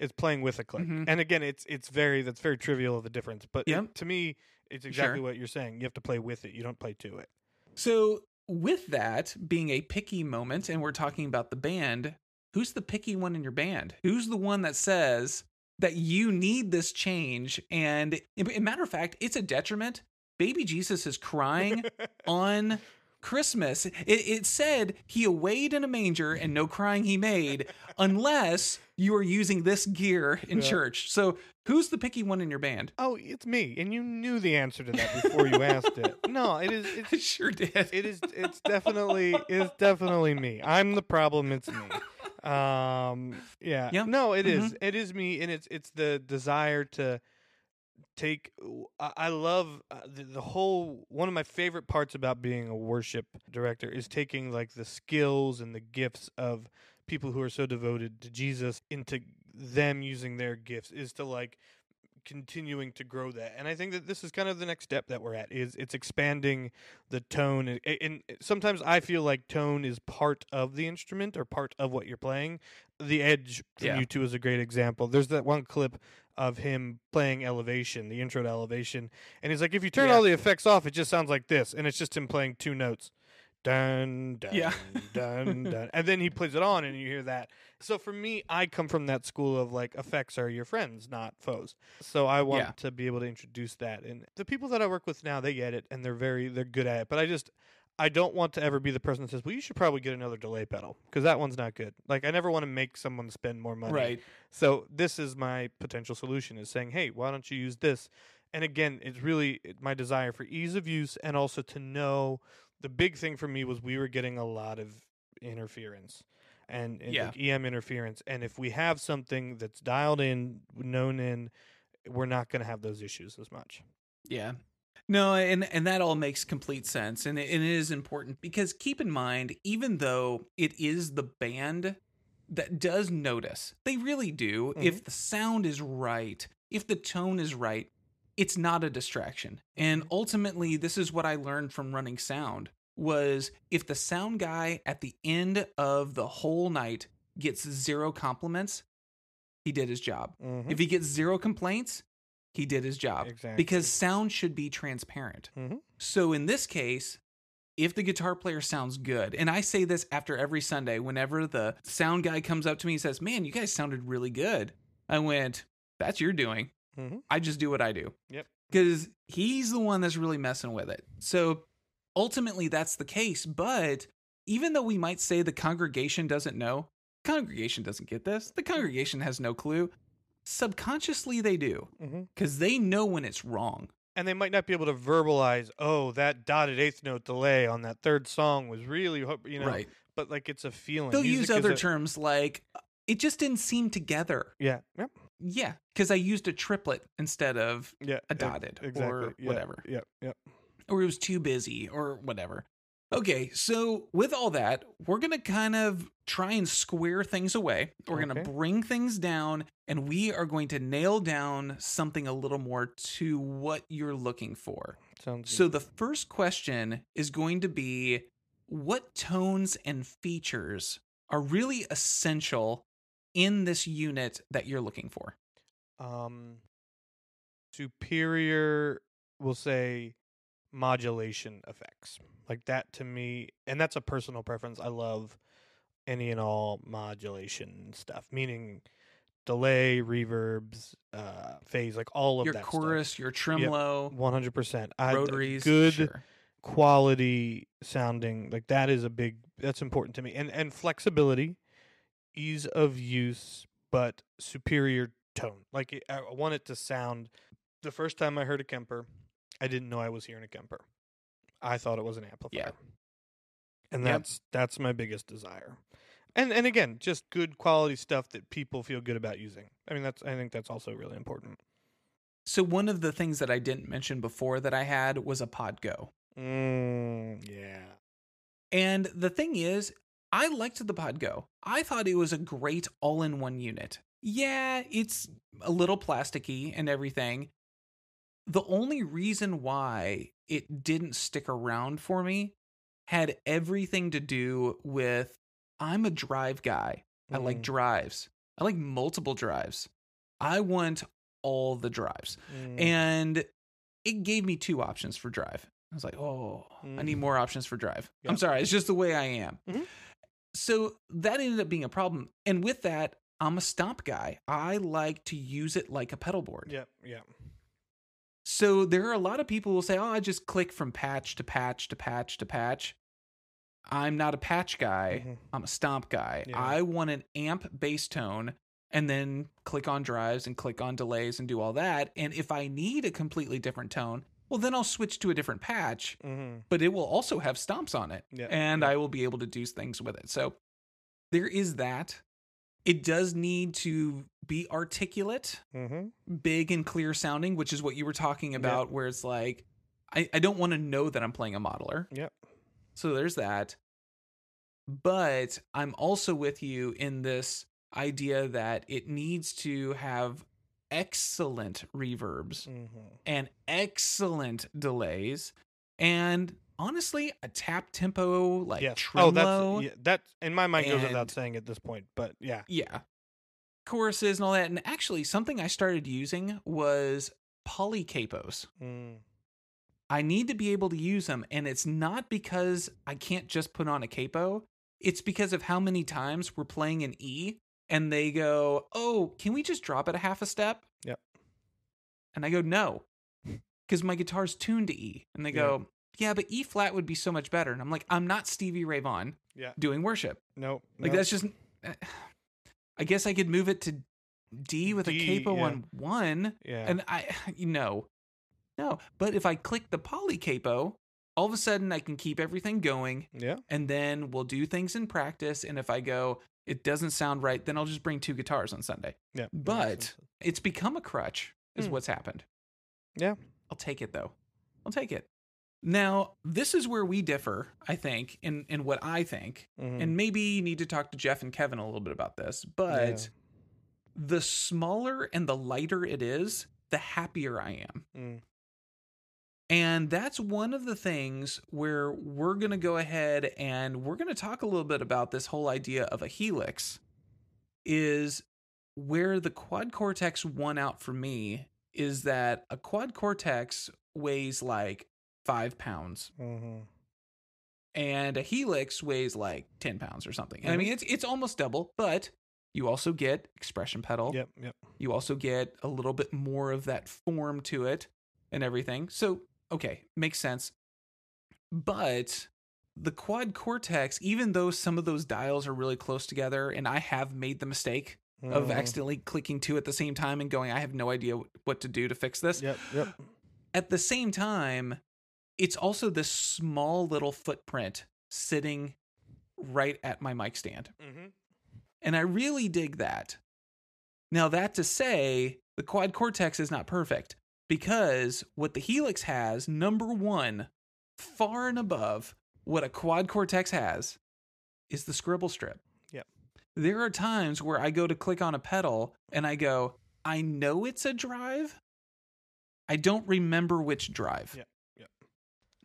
Speaker 2: It's playing with a click.
Speaker 1: Mhm.
Speaker 2: And again, it's it's very that's very trivial of a difference. But it- to me, it's exactly
Speaker 1: Sure.
Speaker 2: what you're saying. You have to play with it. You don't play to it.
Speaker 1: So, with that being a picky moment, and we're talking about the band, who's the picky one in your band? Who's the one that says that you need this change? And, in matter of fact, it's a detriment. Baby Jesus is crying on Christmas. It, it said he awayed in a manger and no crying he made, unless you are using this gear in
Speaker 2: Yeah.
Speaker 1: church. So, who's the picky one in your band?
Speaker 2: oh, it's me. And you knew the answer to that before you asked it. No, it is it's
Speaker 1: I sure did.
Speaker 2: it is it's definitely it's definitely me. I'm the problem. It's me. Um. Yeah.
Speaker 1: Yeah.
Speaker 2: No, it is. It is me, and it's it's the desire to take. I, love uh, the, the whole. One of my favorite parts about being a worship director is taking like the skills and the gifts of people who are so devoted to Jesus into them using their gifts is to like continuing to grow that and i think that this is kind of the next step that we're at is it's expanding the tone and, and sometimes i feel like tone is part of the instrument or part of what you're playing the edge from
Speaker 1: Yeah.
Speaker 2: U2 is a great example there's that one clip of him playing elevation the intro to elevation. And he's like if you turn
Speaker 1: Yeah.
Speaker 2: all the effects off it just sounds like this. And it's just him playing two notes. Dun dun
Speaker 1: Yeah.
Speaker 2: dun dun. And then he plays it on and you hear that. So for me i come from that school of like effects are your friends not foes. So i want
Speaker 1: Yeah.
Speaker 2: to be able to introduce that. And the people that i work with now they get it and they're very they're good at it. But i just i don't want to ever be the person that says well you should probably get another delay pedal because that one's not good like i never want to make someone spend more money
Speaker 1: Right.
Speaker 2: so this is my potential solution is saying, hey, why don't you use this? And again, it's really my desire for ease of use and also to know the big thing for me was we were getting a lot of interference and, and
Speaker 1: Yeah.
Speaker 2: like EM interference. And if we have something that's dialed in, known in, we're not going to have those issues as much.
Speaker 1: Yeah. No, and and that all makes complete sense, and it, and it is important because keep in mind, even though it is the band that does notice, they really do. If the sound is right, if the tone is right, it's not a distraction. And ultimately, this is what I learned from running sound was if the sound guy at the end of the whole night gets zero compliments, he did his job.
Speaker 2: Mhm.
Speaker 1: If he gets zero complaints, he did his job.
Speaker 2: Exactly.
Speaker 1: Because sound should be transparent.
Speaker 2: Mhm.
Speaker 1: So in this case, if the guitar player sounds good, and I say this after every Sunday, whenever the sound guy comes up to me and says, Man, you guys sounded really good. I went, That's your doing.
Speaker 2: Mhm.
Speaker 1: I just do what I do.
Speaker 2: Yep.
Speaker 1: Because he's the one that's really messing with it. So ultimately, that's the case. But even though we might say the congregation doesn't know, congregation doesn't get this. The congregation has no clue. Subconsciously, they do
Speaker 2: mm-hmm.
Speaker 1: because they know when it's wrong.
Speaker 2: and they might not be able to verbalize, oh, that dotted eighth note delay on that third song was really, you know,
Speaker 1: right.
Speaker 2: but like it's a feeling.
Speaker 1: They'll
Speaker 2: Music
Speaker 1: use other
Speaker 2: a-
Speaker 1: terms like it just didn't seem together.
Speaker 2: Yeah, yep,
Speaker 1: Yeah, because I used a triplet instead of
Speaker 2: yeah,
Speaker 1: a dotted
Speaker 2: exactly,
Speaker 1: or
Speaker 2: yeah,
Speaker 1: whatever,
Speaker 2: Yep, yep.
Speaker 1: or it was too busy or whatever. Okay, so with all that, we're going to kind of try and square things away. We're going to bring things down and we are going to nail down something a little more to what you're looking for.
Speaker 2: Sounds
Speaker 1: So the first question is going to be what tones and features are really essential in this unit that you're looking for?
Speaker 2: um superior we'll say modulation effects. Like that to me and that's a personal preference. I love any and all modulation stuff meaning delay reverbs uh phase like all of
Speaker 1: Your
Speaker 2: that
Speaker 1: chorus, your tremolo,
Speaker 2: stuff. 100% I,
Speaker 1: rotaries,
Speaker 2: good
Speaker 1: sure.
Speaker 2: quality sounding like that is a big that's important to me. And and flexibility ease of use but superior tone. Like it, i want it to sound the first time i heard a kemper i didn't know i was hearing a kemper i thought it was an amplifier and
Speaker 1: Yep.
Speaker 2: that's that's my biggest desire and and again just good quality stuff that people feel good about using i mean that's i think that's also really important
Speaker 1: So one of the things that I didn't mention before that I had was a POD Go.
Speaker 2: mm, yeah
Speaker 1: And the thing is, I liked the POD Go. I thought it was a great all-in-one unit. Yeah, it's a little plasticky and everything. The only reason why it didn't stick around for me had everything to do with I'm a drive guy. I like
Speaker 2: Mm,
Speaker 1: drives. I like multiple drives. I want all the drives.
Speaker 2: mm,
Speaker 1: And it gave me two options for drive. I was like, oh, I need
Speaker 2: Mm.
Speaker 1: more options for drive. I'm sorry, it's just the way I am.
Speaker 2: Mhm.
Speaker 1: So that ended up being a problem. And with that, I'm a stomp guy. I like to use it like a pedal board.
Speaker 2: yep yep
Speaker 1: So there are a lot of people who will say, oh, I just click from patch to patch to patch to patch. I'm not a patch guy.
Speaker 2: Mhm.
Speaker 1: I'm a stomp guy.
Speaker 2: Yeah.
Speaker 1: I want an amp bass tone and then click on drives and click on delays and do all that. And if I need a completely different tone, well, then I'll switch to a different patch,
Speaker 2: Mm-hmm.
Speaker 1: but it will also have stomps on it.
Speaker 2: Yeah,
Speaker 1: And
Speaker 2: yeah.
Speaker 1: I will be able to do things with it. So there is that. It does need to be articulate,
Speaker 2: Mm-hmm.
Speaker 1: big and clear sounding, which is what you were talking about, where it's like, I, I don't want to know that I'm playing a modeler.
Speaker 2: Yep.
Speaker 1: So there's that. But I'm also with you in this idea that it needs to have excellent reverbs
Speaker 2: Mm-hmm.
Speaker 1: and excellent delays and honestly a tap tempo like
Speaker 2: yes.
Speaker 1: tremolo
Speaker 2: Oh, that's yeah, that in my mind goes without saying at this point, but yeah.
Speaker 1: yeah choruses and all that and actually something i started using was polycapos
Speaker 2: Mm.
Speaker 1: I need to be able to use them. And it's not because I can't just put on a capo, it's because of how many times we're playing an E and they go, Oh, can we just drop it a half a step?
Speaker 2: Yep.
Speaker 1: And I go, No, because my guitar's tuned to E. And they go, Yeah, but E flat would be so much better. And I'm like, I'm not Stevie Ray Vaughan
Speaker 2: Yeah.
Speaker 1: doing worship.
Speaker 2: Nope.
Speaker 1: Like, that's just, I guess I could move it to D with
Speaker 2: D,
Speaker 1: a capo
Speaker 2: yeah.
Speaker 1: on one.
Speaker 2: yeah.
Speaker 1: And I, you know, no. But if I click the poly capo, all of a sudden I can keep everything going,
Speaker 2: yeah.
Speaker 1: and then we'll do things in practice. And if I go, it doesn't sound right, then I'll just bring two guitars on Sunday.
Speaker 2: Yeah.
Speaker 1: But it's become a crutch, is
Speaker 2: Hmm.
Speaker 1: what's happened.
Speaker 2: Yeah.
Speaker 1: I'll take it though. I'll take it. Now, this is where we differ, I think, in in what I think.
Speaker 2: Mhm.
Speaker 1: And maybe you need to talk to Jeff and Kevin a little bit about this. But the smaller and the lighter it is, the happier I am.
Speaker 2: Mm.
Speaker 1: And that's one of the things where we're going to go ahead and we're going to talk a little bit about this whole idea of a helix is where the quad cortex won out for me is that a quad cortex weighs like five pounds
Speaker 2: Mhm.
Speaker 1: and a helix weighs like 10 pounds or something. And I mean, it's, it's almost double, but you also get expression pedal.
Speaker 2: Yep. Yep.
Speaker 1: You also get a little bit more of that form to it and everything. So, okay, makes sense. But the quad cortex, even though some of those dials are really close together, and I have made the mistake of
Speaker 2: Mhm.
Speaker 1: accidentally clicking two at the same time and going, I have no idea what to do to fix this.
Speaker 2: Yep. Yep.
Speaker 1: At the same time, it's also this small little footprint sitting right at my mic stand.
Speaker 2: Mm-hmm.
Speaker 1: And I really dig that. Now, that to say, the quad cortex is not perfect because what the Helix has, number one, far and above what a quad cortex has is the scribble strip.
Speaker 2: Yep.
Speaker 1: There are times where I go to click on a pedal and I go, I know it's a drive. I don't remember which drive.
Speaker 2: Yep.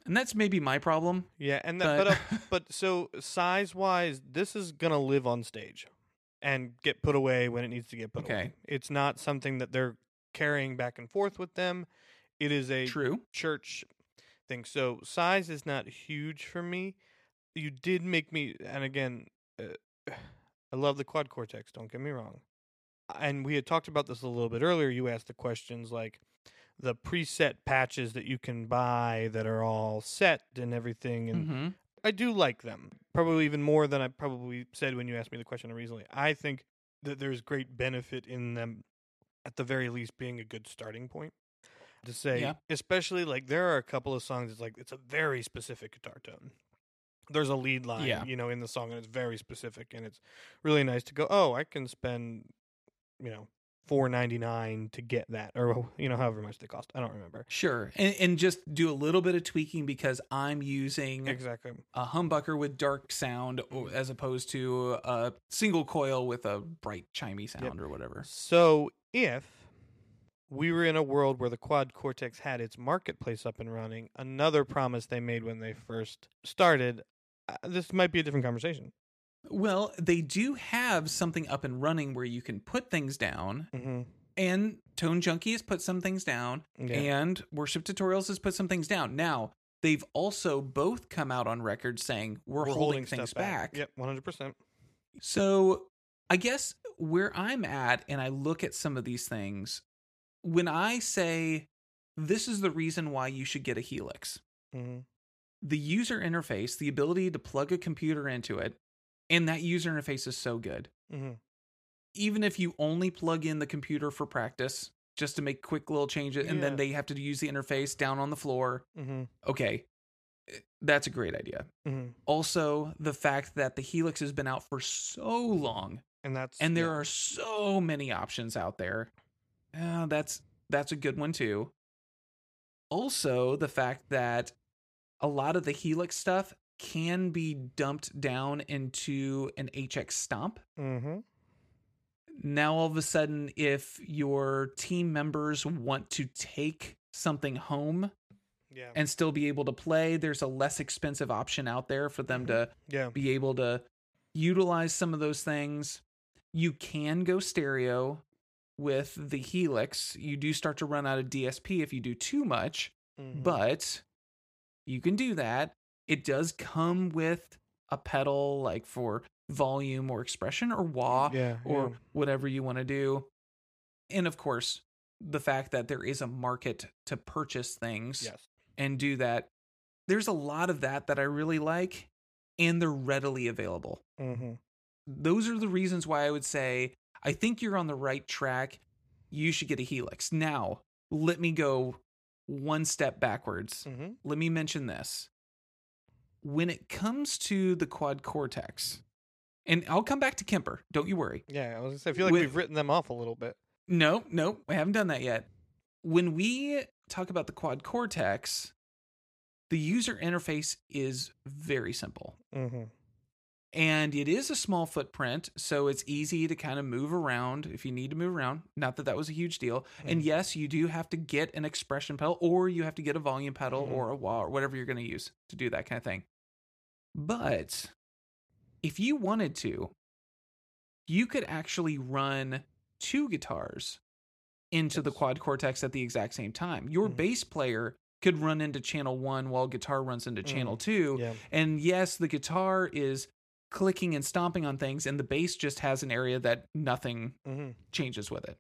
Speaker 1: And that's maybe my problem.
Speaker 2: Yeah, and that,
Speaker 1: But-
Speaker 2: but uh, but so size wise, this is gonna live on stage and get put away when it needs to get put
Speaker 1: Okay.
Speaker 2: away. It's not something that they're carrying back and forth with them. It is a
Speaker 1: True.
Speaker 2: church thing. So size is not huge for me. You did make me, and again, uh, I love the quad cortex. Don't get me wrong. And we had talked about this a little bit earlier. You asked the questions like the preset patches that you can buy that are all set and everything, and
Speaker 1: hmm
Speaker 2: I do like them. Probably even more than I probably said when you asked me the question originally. I think that there's great benefit in them, at the very least, being a good starting point. To say,
Speaker 1: Yeah.
Speaker 2: especially like there are a couple of songs. It's like it's a very specific guitar tone. There's a lead line,
Speaker 1: Yeah.
Speaker 2: you know, in the song, and it's very specific, and it's really nice to go. Oh, I can spend, you know, four ninety nine to get that, or you know, however much they cost. I don't remember
Speaker 1: Sure. And, and just do a little bit of tweaking because I'm using
Speaker 2: exactly.
Speaker 1: a humbucker with dark sound as opposed to a single coil with a bright chimey sound or whatever.
Speaker 2: So if we were in a world where the quad cortex had its marketplace up and running, another promise they made when they first started, uh, this might be a different conversation.
Speaker 1: Well, they do have something up and running where you can put things down,
Speaker 2: Mm-hmm.
Speaker 1: and Tone Junkie has put some things down,
Speaker 2: Yeah.
Speaker 1: and Worship Tutorials has put some things down. Now, they've also both come out on record saying we're, holding, things
Speaker 2: stuff
Speaker 1: back.
Speaker 2: Yep, one hundred percent.
Speaker 1: So I guess where I'm at, and I look at some of these things, when I say this is the reason why you should get a Helix,
Speaker 2: Mm-hmm.
Speaker 1: the user interface, the ability to plug a computer into it, and that user interface is so good.
Speaker 2: Mm-hmm.
Speaker 1: Even if you only plug in the computer for practice, just to make quick little changes, and then they have to use the interface down on the floor.
Speaker 2: Mm-hmm.
Speaker 1: Okay, eh, that's a great idea.
Speaker 2: Mm-hmm.
Speaker 1: Also, the fact that the Helix has been out for so long
Speaker 2: And that's
Speaker 1: and there
Speaker 2: yeah.
Speaker 1: are so many options out there. Uh, that's that's a good one too. Also, the fact that a lot of the Helix stuff can be dumped down into an HX Stomp.
Speaker 2: Mm-hmm.
Speaker 1: Now, all of a sudden, if your team members want to take something home
Speaker 2: Yeah.
Speaker 1: and still be able to play, there's a less expensive option out there for them to
Speaker 2: yeah.
Speaker 1: be able to utilize some of those things. You can go stereo with the Helix. You do start to run out of DSP if you do too much,
Speaker 2: Mhm.
Speaker 1: but you can do that. It does come with a pedal like for volume or expression or wah
Speaker 2: yeah.
Speaker 1: or
Speaker 2: yeah.
Speaker 1: whatever you want to do. And of course, the fact that there is a market to purchase things
Speaker 2: yes.
Speaker 1: and do that. There's a lot of that that I really like, and they're readily available.
Speaker 2: Mm-hmm.
Speaker 1: Those are the reasons why I would say I think you're on the right track. You should get a Helix. Now, let me go one step backwards.
Speaker 2: Mm-hmm.
Speaker 1: Let me mention this. When it comes to the quad cortex, and I'll come back to Kemper, don't you worry.
Speaker 2: Yeah. I was gonna say I feel like
Speaker 1: With-
Speaker 2: we've written them off a little bit.
Speaker 1: No, no, I haven't done that yet. When we talk about the quad cortex, the user interface is very simple.
Speaker 2: Mm-hmm.
Speaker 1: And it is a small footprint, so it's easy to kind of move around if you need to move around. Not that that was a huge deal. And
Speaker 2: Mhm.
Speaker 1: yes, you do have to get an expression pedal, or you have to get a volume pedal,
Speaker 2: Mhm.
Speaker 1: or a wah, or whatever you're going to use to do that kind of thing. But if you wanted to, you could actually run two guitars into the quad cortex at the exact same time. Your
Speaker 2: Mhm.
Speaker 1: bass player could run into channel one while guitar runs into channel two.
Speaker 2: Yeah.
Speaker 1: And yes, the guitar is clicking and stomping on things, and the bass just has an area that nothing
Speaker 2: Mm-hmm.
Speaker 1: changes with it.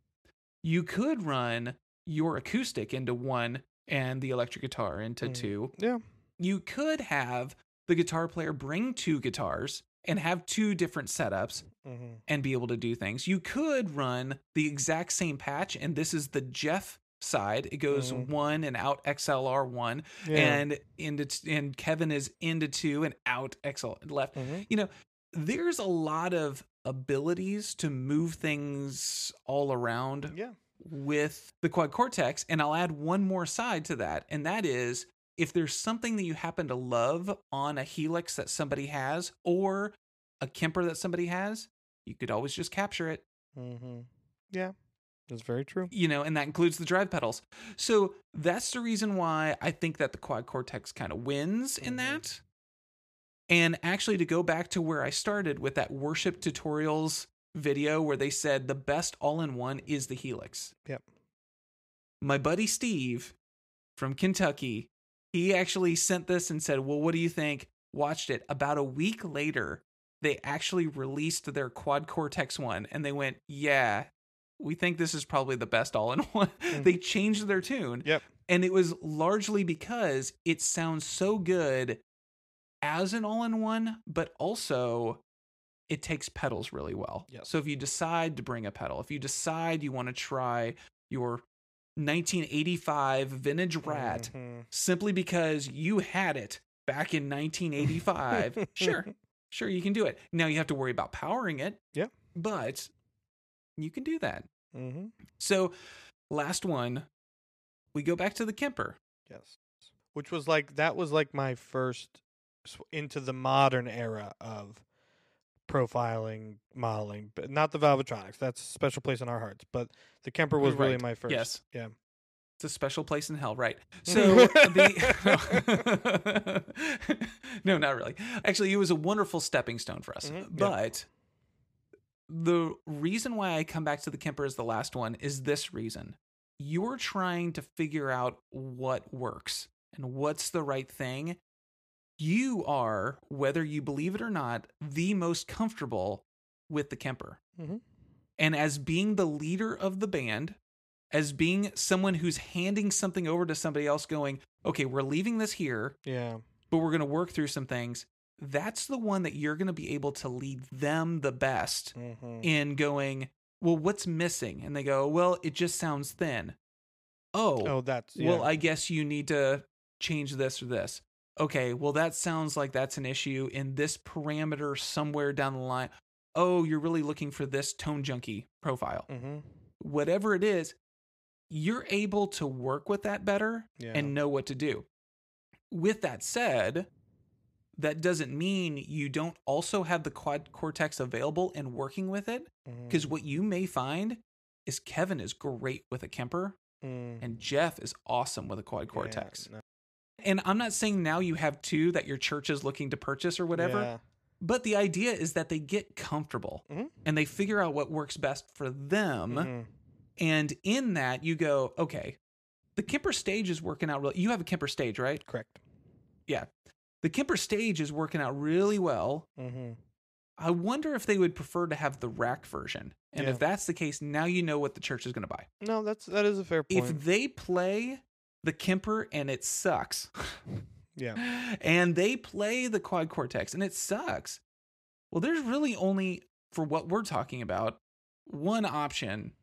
Speaker 1: You could run your acoustic into one and the electric guitar into
Speaker 2: Mhm.
Speaker 1: two.
Speaker 2: Yeah.
Speaker 1: You could have the guitar player bring two guitars and have two different setups
Speaker 2: Mm-hmm.
Speaker 1: and be able to do things. You could run the exact same patch, and this is the Jeff side. It goes
Speaker 2: Mhm.
Speaker 1: one and out XLR one,
Speaker 2: Yeah.
Speaker 1: and into and Kevin is into two and out XL left.
Speaker 2: mm-hmm.
Speaker 1: You know, there's a lot of abilities to move things all around
Speaker 2: yeah.
Speaker 1: with the quad cortex, and I'll add one more side to that, and that is if there's something that you happen to love on a Helix that somebody has or a Kemper that somebody has, you could always just capture it,
Speaker 2: Mm-hmm. Yeah, that's very true.
Speaker 1: you know, and that includes the drive pedals. So that's the reason why I think that the Quad Cortex kind of wins in
Speaker 2: Mhm.
Speaker 1: that. And actually, to go back to where I started with that worship tutorials video where they said the best all in one is the Helix.
Speaker 2: Yep.
Speaker 1: My buddy Steve from Kentucky, he actually sent this and said, Well, what do you think? Watched it. About a week later, they actually released their Quad Cortex one and they went, Yeah, we think this is probably the best all in one. they mm-hmm. changed their tune.
Speaker 2: Yep.
Speaker 1: And it was largely because it sounds so good as an all in one, but also it takes pedals really well.
Speaker 2: Yep.
Speaker 1: So if you decide to bring a pedal, if you decide you want to try your 1985 vintage rat
Speaker 2: Mhm.
Speaker 1: simply because you had it back in 1985, sure, sure, you can do it. Now you have to worry about powering it.
Speaker 2: Yeah.
Speaker 1: But you can do that.
Speaker 2: Mhm.
Speaker 1: So, last one, we go back to the Kemper.
Speaker 2: Yes. Which was like that was like my first into the modern era of profiling, modeling, but not the Valvetronix. That's a special place in our hearts. But the Kemper was really my first.
Speaker 1: Yes.
Speaker 2: Yeah.
Speaker 1: It's a special place in hell, right? So the no, not really. Actually, it was a wonderful stepping stone for us.
Speaker 2: Mhm, yeah.
Speaker 1: But the reason why I come back to the Kemper as the last one is this reason: you're trying to figure out what works and what's the right thing. You are, whether you believe it or not, the most comfortable with the Kemper.
Speaker 2: Mhm.
Speaker 1: And as being the leader of the band, as being someone who's handing something over to somebody else, going, okay, we're leaving this here,
Speaker 2: Yeah.
Speaker 1: but we're going to work through some things. That's the one that you're going to be able to lead them the best
Speaker 2: hmm
Speaker 1: in going, well, what's missing? And they go, well, it just sounds thin. Oh,
Speaker 2: Oh, that's yeah.
Speaker 1: well, I guess you need to change this or this. Okay, well, that sounds like that's an issue in this parameter somewhere down the line. Oh, you're really looking for this tone junkie profile.
Speaker 2: hmm
Speaker 1: Whatever it is, you're able to work with that better
Speaker 2: Yeah.
Speaker 1: and know what to do. With that said, that doesn't mean you don't also have the quad cortex available and working with it. Because what you may find is Kevin is great with a Kemper
Speaker 2: Mm.
Speaker 1: and Jeff is awesome with a quad
Speaker 2: Yeah,
Speaker 1: cortex.
Speaker 2: no.
Speaker 1: And I'm not saying now you have two that your church is looking to purchase or whatever,
Speaker 2: Yeah.
Speaker 1: but the idea is that they get comfortable
Speaker 2: Mhm.
Speaker 1: and they figure out what works best for them.
Speaker 2: Mhm.
Speaker 1: And in that, you go, okay, the Kemper stage is working out really. You have a Kemper stage, right?
Speaker 2: Correct. Yeah.
Speaker 1: The Kemper stage is working out really well.
Speaker 2: hmm
Speaker 1: I wonder if they would prefer to have the rack version. And
Speaker 2: Yeah.
Speaker 1: if that's the case, now you know what the church is going to buy.
Speaker 2: No, that's that is a fair point.
Speaker 1: If they play the Kemper and it sucks,
Speaker 2: yeah.
Speaker 1: and they play the quad cortex and it sucks, well, there's really only, for what we're talking about, one option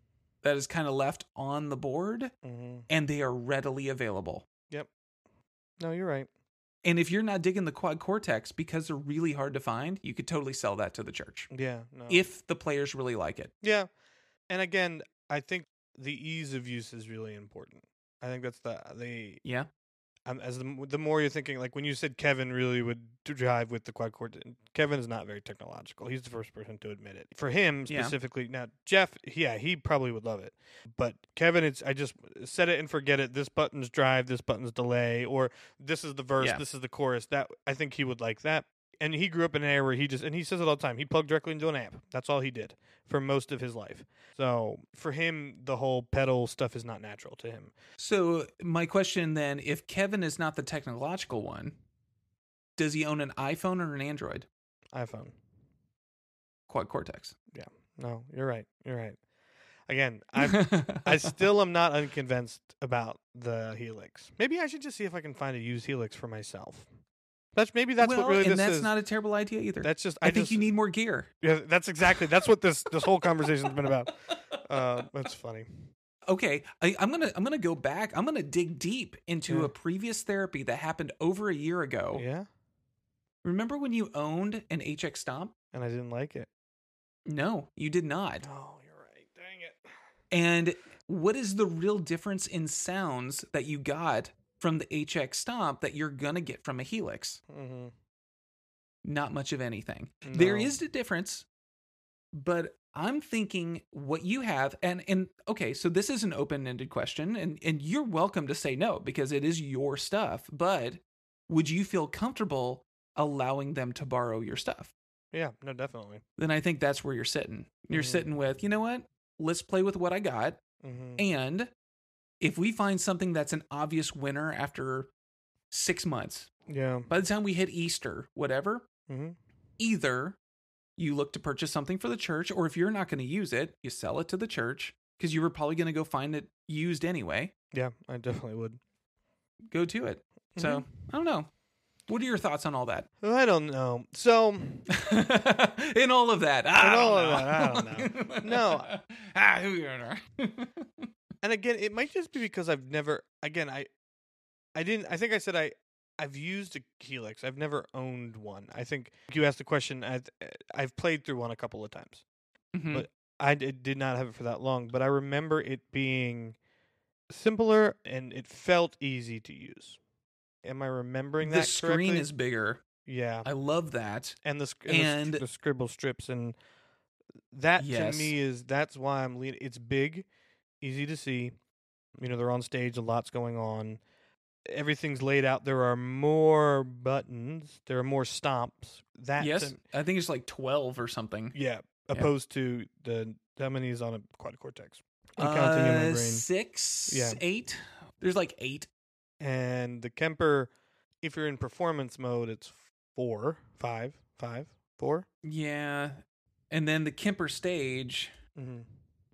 Speaker 1: that is kind of left on the board,
Speaker 2: hmm
Speaker 1: and they are readily available. Yep.
Speaker 2: No, you're right.
Speaker 1: And if you're not digging the quad cortex because they're really hard to find, you could totally sell that to the church
Speaker 2: Yeah. No.
Speaker 1: if the players really like it.
Speaker 2: Yeah. And again, I think the ease of use is really important. I think that's the the
Speaker 1: Yeah.
Speaker 2: um, as the the more you're thinking like when you said Kevin really would drive with the quad core Kevin is not very technological. He's the first person to admit it. For him
Speaker 1: Yeah.
Speaker 2: specifically, now Jeff, yeah, he probably would love it. But Kevin it's I just set it and forget it. This button's drive, this button's delay or this is the verse,
Speaker 1: Yeah.
Speaker 2: this is the chorus. That I think he would like that. And he grew up in an area where he just and he says it all the time. He plugged directly into an amp. That's all he did for most of his life. So for him, the whole pedal stuff is not natural to him.
Speaker 1: So, my question then if Kevin is not the technological one, does he own an iPhone or an Android
Speaker 2: iPhone.
Speaker 1: quad cortex? Yeah.
Speaker 2: No, you're right. You're right. Again, I I still am not unconvinced about the Helix. Maybe I should just see if I can find a used Helix for myself. That's maybe that's
Speaker 1: well,
Speaker 2: what really
Speaker 1: and that's
Speaker 2: is.
Speaker 1: not a terrible idea either.
Speaker 2: that's just
Speaker 1: I,
Speaker 2: I,
Speaker 1: think
Speaker 2: just,
Speaker 1: you need more gear.
Speaker 2: Yeah, that's exactly that's what this this whole conversation's been about. Uh, that's funny.
Speaker 1: Okay, I, I'm gonna I'm gonna go back. I'm gonna dig deep into
Speaker 2: Yeah.
Speaker 1: a previous therapy that happened over a year ago.
Speaker 2: Yeah,
Speaker 1: Remember when you owned an HX Stomp?
Speaker 2: and I didn't like it.
Speaker 1: No, you did not.
Speaker 2: Oh, you're right. Dang it.
Speaker 1: And what is the real difference in sounds that you got from the HX Stomp that you're going to get from a Helix.
Speaker 2: Mm-hmm.
Speaker 1: Not much of anything. There
Speaker 2: No.
Speaker 1: is a difference, but I'm thinking what you have and and okay, so this is an open-ended question and and you're welcome to say no because it is your stuff, but would you feel comfortable allowing them to borrow your stuff?
Speaker 2: Yeah, no, definitely.
Speaker 1: Then I think that's where you're sitting. You're
Speaker 2: Mhm.
Speaker 1: sitting with, you know what? Let's play with what I got
Speaker 2: Mm-hmm.
Speaker 1: and if we find something that's an obvious winner after 6 months,
Speaker 2: Yeah.
Speaker 1: by the time we hit Easter, whatever,
Speaker 2: Mm-hmm.
Speaker 1: either you look to purchase something for the church, or if you're not going to use it, you sell it to the church because you were probably going to go find it used anyway.
Speaker 2: Yeah, I definitely would.
Speaker 1: Go to it. So
Speaker 2: Mhm.
Speaker 1: I don't know. What are your thoughts on all that?
Speaker 2: I don't know. So
Speaker 1: In all of that, I
Speaker 2: In
Speaker 1: don't
Speaker 2: all of
Speaker 1: know.
Speaker 2: that, I don't know. No.
Speaker 1: ah, who you know?
Speaker 2: and again, it might just be because I've never again I I didn't I think I said I I've used a Helix. I've never owned one. I think you asked the question I I've played through one a couple of times.
Speaker 1: Mhm.
Speaker 2: But I did, did not have it for that long, but I remember it being simpler and it felt easy to use. Am I remembering
Speaker 1: the
Speaker 2: that
Speaker 1: screen
Speaker 2: correctly?
Speaker 1: is bigger.
Speaker 2: yeah,
Speaker 1: I love that.
Speaker 2: and the sc- and, the,
Speaker 1: and-
Speaker 2: str- the scribble strips and that
Speaker 1: Yes.
Speaker 2: to me is that's why I'm leaning. It's big, easy to see. You know, they're on stage. A lot's going on. Everything's laid out. There are more buttons. There are more stomps. That
Speaker 1: yes,
Speaker 2: to-
Speaker 1: I think it's like twelve or something.
Speaker 2: yeah. Opposed to the how many is on a quad cortex? I'm counting in my
Speaker 1: Uh,
Speaker 2: brain.
Speaker 1: Six,
Speaker 2: Yeah.
Speaker 1: eight. There's like eight.
Speaker 2: And the Kemper, if you're in performance mode, it's four, five, five, four.
Speaker 1: Yeah. And then the Kemper stage,
Speaker 2: Mm-hmm.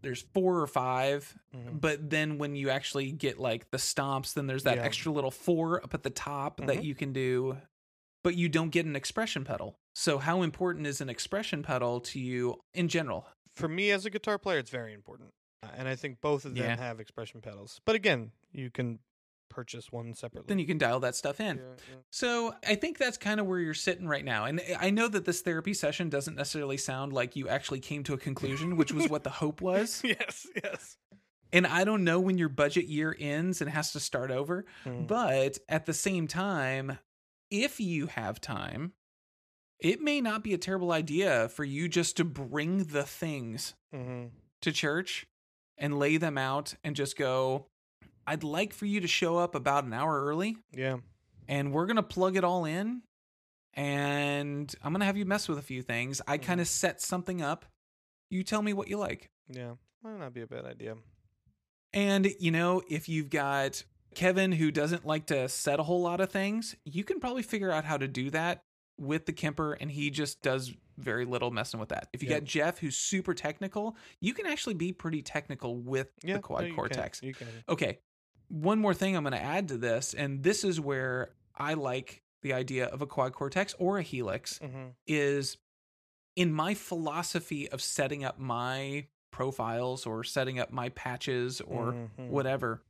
Speaker 1: There's four or 5
Speaker 2: Mhm.
Speaker 1: But then when you actually get like the stomps, then there's that
Speaker 2: Yeah.
Speaker 1: extra little four up at the top that
Speaker 2: Mhm.
Speaker 1: you can do. But you don't get an expression pedal. So, how important is an expression pedal to you in general?
Speaker 2: For me as a guitar player, it's very important. And I think both of them
Speaker 1: Yeah.
Speaker 2: have expression pedals. But again, you can purchase one separately.
Speaker 1: Then you can dial that stuff in.
Speaker 2: Yeah, yeah.
Speaker 1: So I think that's kind of where you're sitting right now. And I know that this therapy session doesn't necessarily sound like you actually came to a conclusion, which was what the hope was.
Speaker 2: yes, yes.
Speaker 1: And I don't know when your budget year ends and has to start over.
Speaker 2: Mm.
Speaker 1: But at the same time, if you have time, it may not be a terrible idea for you just to bring the things
Speaker 2: Mhm.
Speaker 1: to church and lay them out and just go, I'd like for you to show up about an hour early
Speaker 2: Yeah.
Speaker 1: and we're going to plug it all in and I'm going to have you mess with a few things. I
Speaker 2: Mhm.
Speaker 1: kind of set something up. You tell me what you like.
Speaker 2: Yeah. Might not be a bad idea.
Speaker 1: And, you know, if you've got Kevin who doesn't like to set a whole lot of things, you can probably figure out how to do that with the Kemper, and he just does very little messing with that. If you
Speaker 2: Yeah.
Speaker 1: got Jeff who's super technical, you can actually be pretty technical with the quad
Speaker 2: no, can.
Speaker 1: cortex.
Speaker 2: You can.
Speaker 1: Okay. One more thing I'm going to add to this, and this is where I like the idea of a quad cortex or a helix,
Speaker 2: Mm-hmm.
Speaker 1: is in my philosophy of setting up my profiles or setting up my patches or
Speaker 2: Mhm.
Speaker 1: whatever.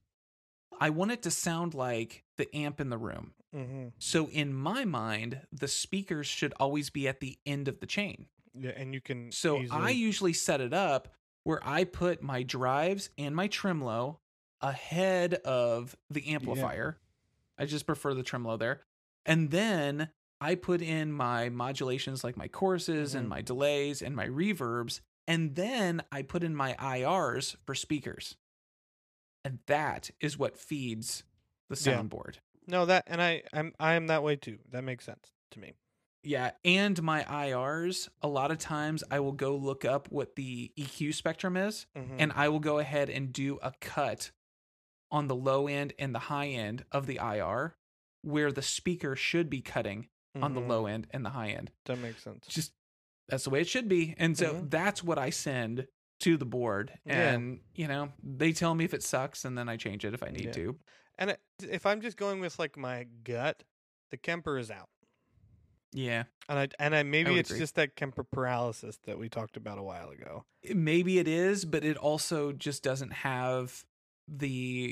Speaker 1: I want it to sound like the amp in the room.
Speaker 2: Mm-hmm.
Speaker 1: So in my mind, the speakers should always be at the end of the chain.
Speaker 2: Yeah, and you can.
Speaker 1: So I usually set it up where I put my drives and my tremolo ahead of the amplifier. I just prefer the tremolo there. And then I put in my modulations like my choruses and
Speaker 2: Mhm.
Speaker 1: my delays and my reverbs. And then I put in my IRs for speakers. And that is what feeds the
Speaker 2: Yeah.
Speaker 1: soundboard.
Speaker 2: No, that and I, I'm, I am that way too. That makes sense to me.
Speaker 1: Yeah, and my IRs, a lot of times I will go look up what the EQ spectrum is,
Speaker 2: Mhm.
Speaker 1: and I will go ahead and do a cut on the low end and the high end of the IR where the speaker should be cutting on the
Speaker 2: Mhm.
Speaker 1: low end and the high end.
Speaker 2: That makes sense.
Speaker 1: Just that's the way it should be. And so
Speaker 2: Mhm.
Speaker 1: that's what I send to the board.
Speaker 2: Yeah.
Speaker 1: And, you know, they tell me if it sucks and then I change it if I need
Speaker 2: Yeah.
Speaker 1: to.
Speaker 2: And if I'm just going with like my gut, the Kemper is out.
Speaker 1: Yeah.
Speaker 2: And I and I maybe
Speaker 1: would
Speaker 2: it's
Speaker 1: agree.
Speaker 2: just that Kemper paralysis that we talked about a while ago.
Speaker 1: maybe it is, but it also just doesn't have the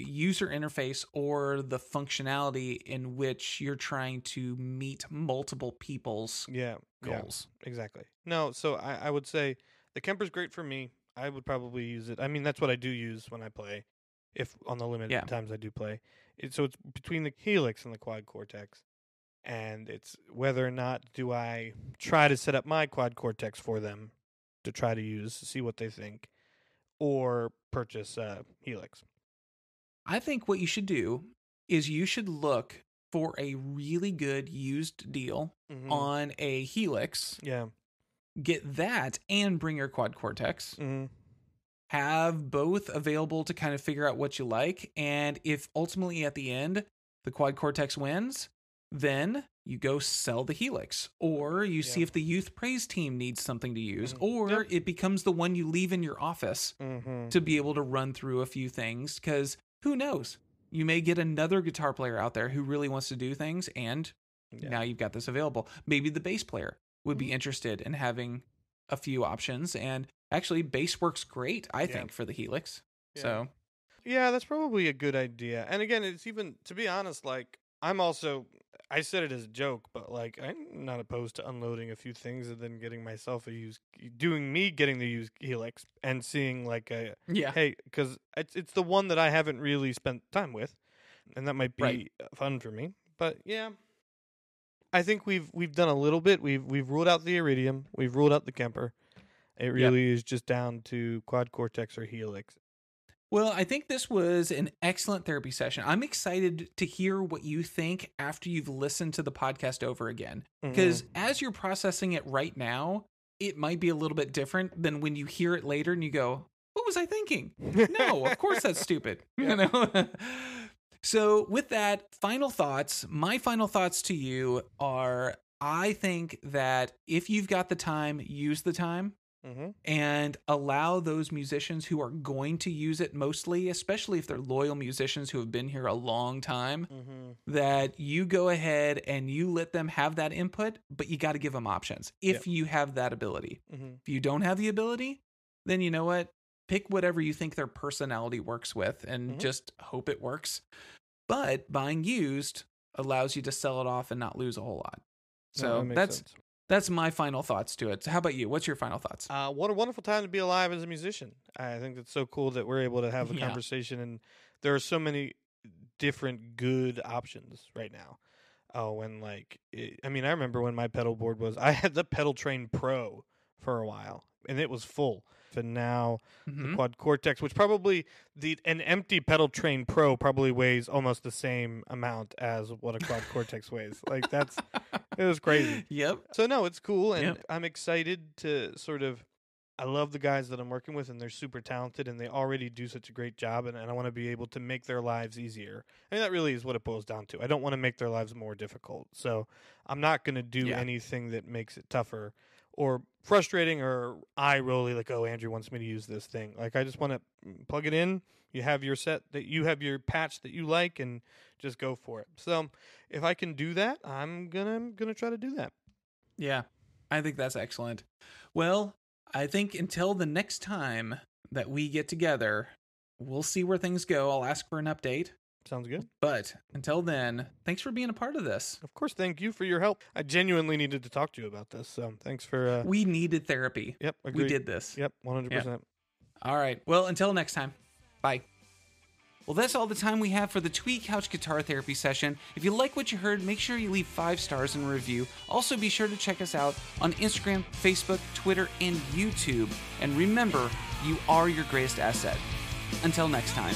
Speaker 1: user interface or the functionality in which you're trying to meet multiple people's
Speaker 2: Yeah, yeah,
Speaker 1: goals.
Speaker 2: exactly. No, so I, I would say the Kemper's great for me. I would probably use it. I mean, that's what I do use when I play. If on the limited
Speaker 1: Yeah.
Speaker 2: times I do play, It, so it's between the Helix and the Quad Cortex, and it's whether or not do I try to set up my Quad Cortex for them to try to use, see what they think, or purchase uh, Helix.
Speaker 1: I think what you should do is you should look for a really good used deal
Speaker 2: Mhm.
Speaker 1: on a Helix,
Speaker 2: Yeah.
Speaker 1: get that and bring your quad cortex.
Speaker 2: hmm
Speaker 1: Have both available to kind of figure out what you like. And if ultimately at the end the quad cortex wins, then you go sell the Helix. Or you see if the youth praise team needs something to use,
Speaker 2: Mhm.
Speaker 1: or
Speaker 2: Yep.
Speaker 1: it becomes the one you leave in your office
Speaker 2: hmm
Speaker 1: to be able to run through a few things because who knows you may get another guitar player out there who really wants to do things and
Speaker 2: Yeah.
Speaker 1: now you've got this available maybe the bass player would be
Speaker 2: Mhm.
Speaker 1: interested in having a few options and actually bass works great i
Speaker 2: Yeah.
Speaker 1: think for the helix
Speaker 2: Yeah.
Speaker 1: so
Speaker 2: Yeah, that's probably a good idea. And again, it's even to be honest, like I'm also I said it as a joke, but like I'm not opposed to unloading a few things and then getting myself a used doing me getting the used Helix and seeing like a
Speaker 1: yeah
Speaker 2: hey cuz it's it's the one that I haven't really spent time with and that might be
Speaker 1: Right.
Speaker 2: fun for me. But yeah. I think we've we've done a little bit. We've we've ruled out the Iridium, we've ruled out the Kemper. It really is just down to quad cortex or helix.
Speaker 1: Well i think this was an excellent therapy session. I'm excited to hear what you think after you've listened to the podcast over again because mm-hmm. as you're processing it right now it might be a little bit different than when you hear it later and you go what was i thinking? No of course that's stupid you know? So with that final thoughts. My final thoughts to you are i think that if you've got the time use the time
Speaker 2: Mhm.
Speaker 1: and allow those musicians who are going to use it mostly especially if they're loyal musicians who have been here a long time
Speaker 2: mm-hmm.
Speaker 1: that you go ahead and you let them have that input, but you got to give them options if you have that ability.
Speaker 2: Mhm.
Speaker 1: If you don't have the ability, then you know what? Pick whatever you think their personality works with and
Speaker 2: Mhm.
Speaker 1: just hope it works. But buying used allows you to sell it off and not lose a whole lot.
Speaker 2: No,
Speaker 1: So
Speaker 2: that
Speaker 1: that's
Speaker 2: sense.
Speaker 1: That's my final thoughts to it. So how about you? What's your final thoughts?
Speaker 2: Uh, what a wonderful time to be alive as a musician. I think it's so cool that we're able to have a
Speaker 1: Yeah.
Speaker 2: conversation, and there are so many different good options right now. Oh, and like, it, I mean, I remember when my pedal board was, I had the Pedal Train Pro for a while, and it was full. And now
Speaker 1: Mhm.
Speaker 2: Quad Cortex, which probably the an empty Pedal Train Pro probably weighs almost the same amount as what a Quad Cortex weighs. Like that's it was crazy.
Speaker 1: Yep.
Speaker 2: So no, it's cool, and
Speaker 1: Yep.
Speaker 2: I'm excited to sort of. I love the guys that I'm working with, and they're super talented, and they already do such a great job, and, and I want to be able to make their lives easier. I mean, that really is what it boils down to. I don't want to make their lives more difficult, so I'm not going to do
Speaker 1: Yeah.
Speaker 2: anything that makes it tougher or frustrating or eye rolly. Like, oh, Andrew wants me to use this thing. Like, I just want to plug it in. You have your set that you have your patch that you like, and just go for it. So, if I can do that, I'm gonna gonna try to do that.
Speaker 1: Yeah, I think that's excellent. Well, I think until the next time that we get together, we'll see where things go. I'll ask for an update.
Speaker 2: Sounds good.
Speaker 1: But until then, thanks for being a part of this.
Speaker 2: Of course, thank you for your help. I genuinely needed to talk to you about this. So thanks for. Uh,
Speaker 1: We needed therapy.
Speaker 2: yep, agreed.
Speaker 1: We did this.
Speaker 2: Yep, one hundred percent.
Speaker 1: All right. Well, until next time. Bye. Well, that's all the time we have for the Tweet Couch Guitar Therapy session. If you like what you heard, make sure you leave five stars and a review. Also, be sure to check us out on Instagram, Facebook, Twitter, and YouTube. And remember, you are your greatest asset. Until next time.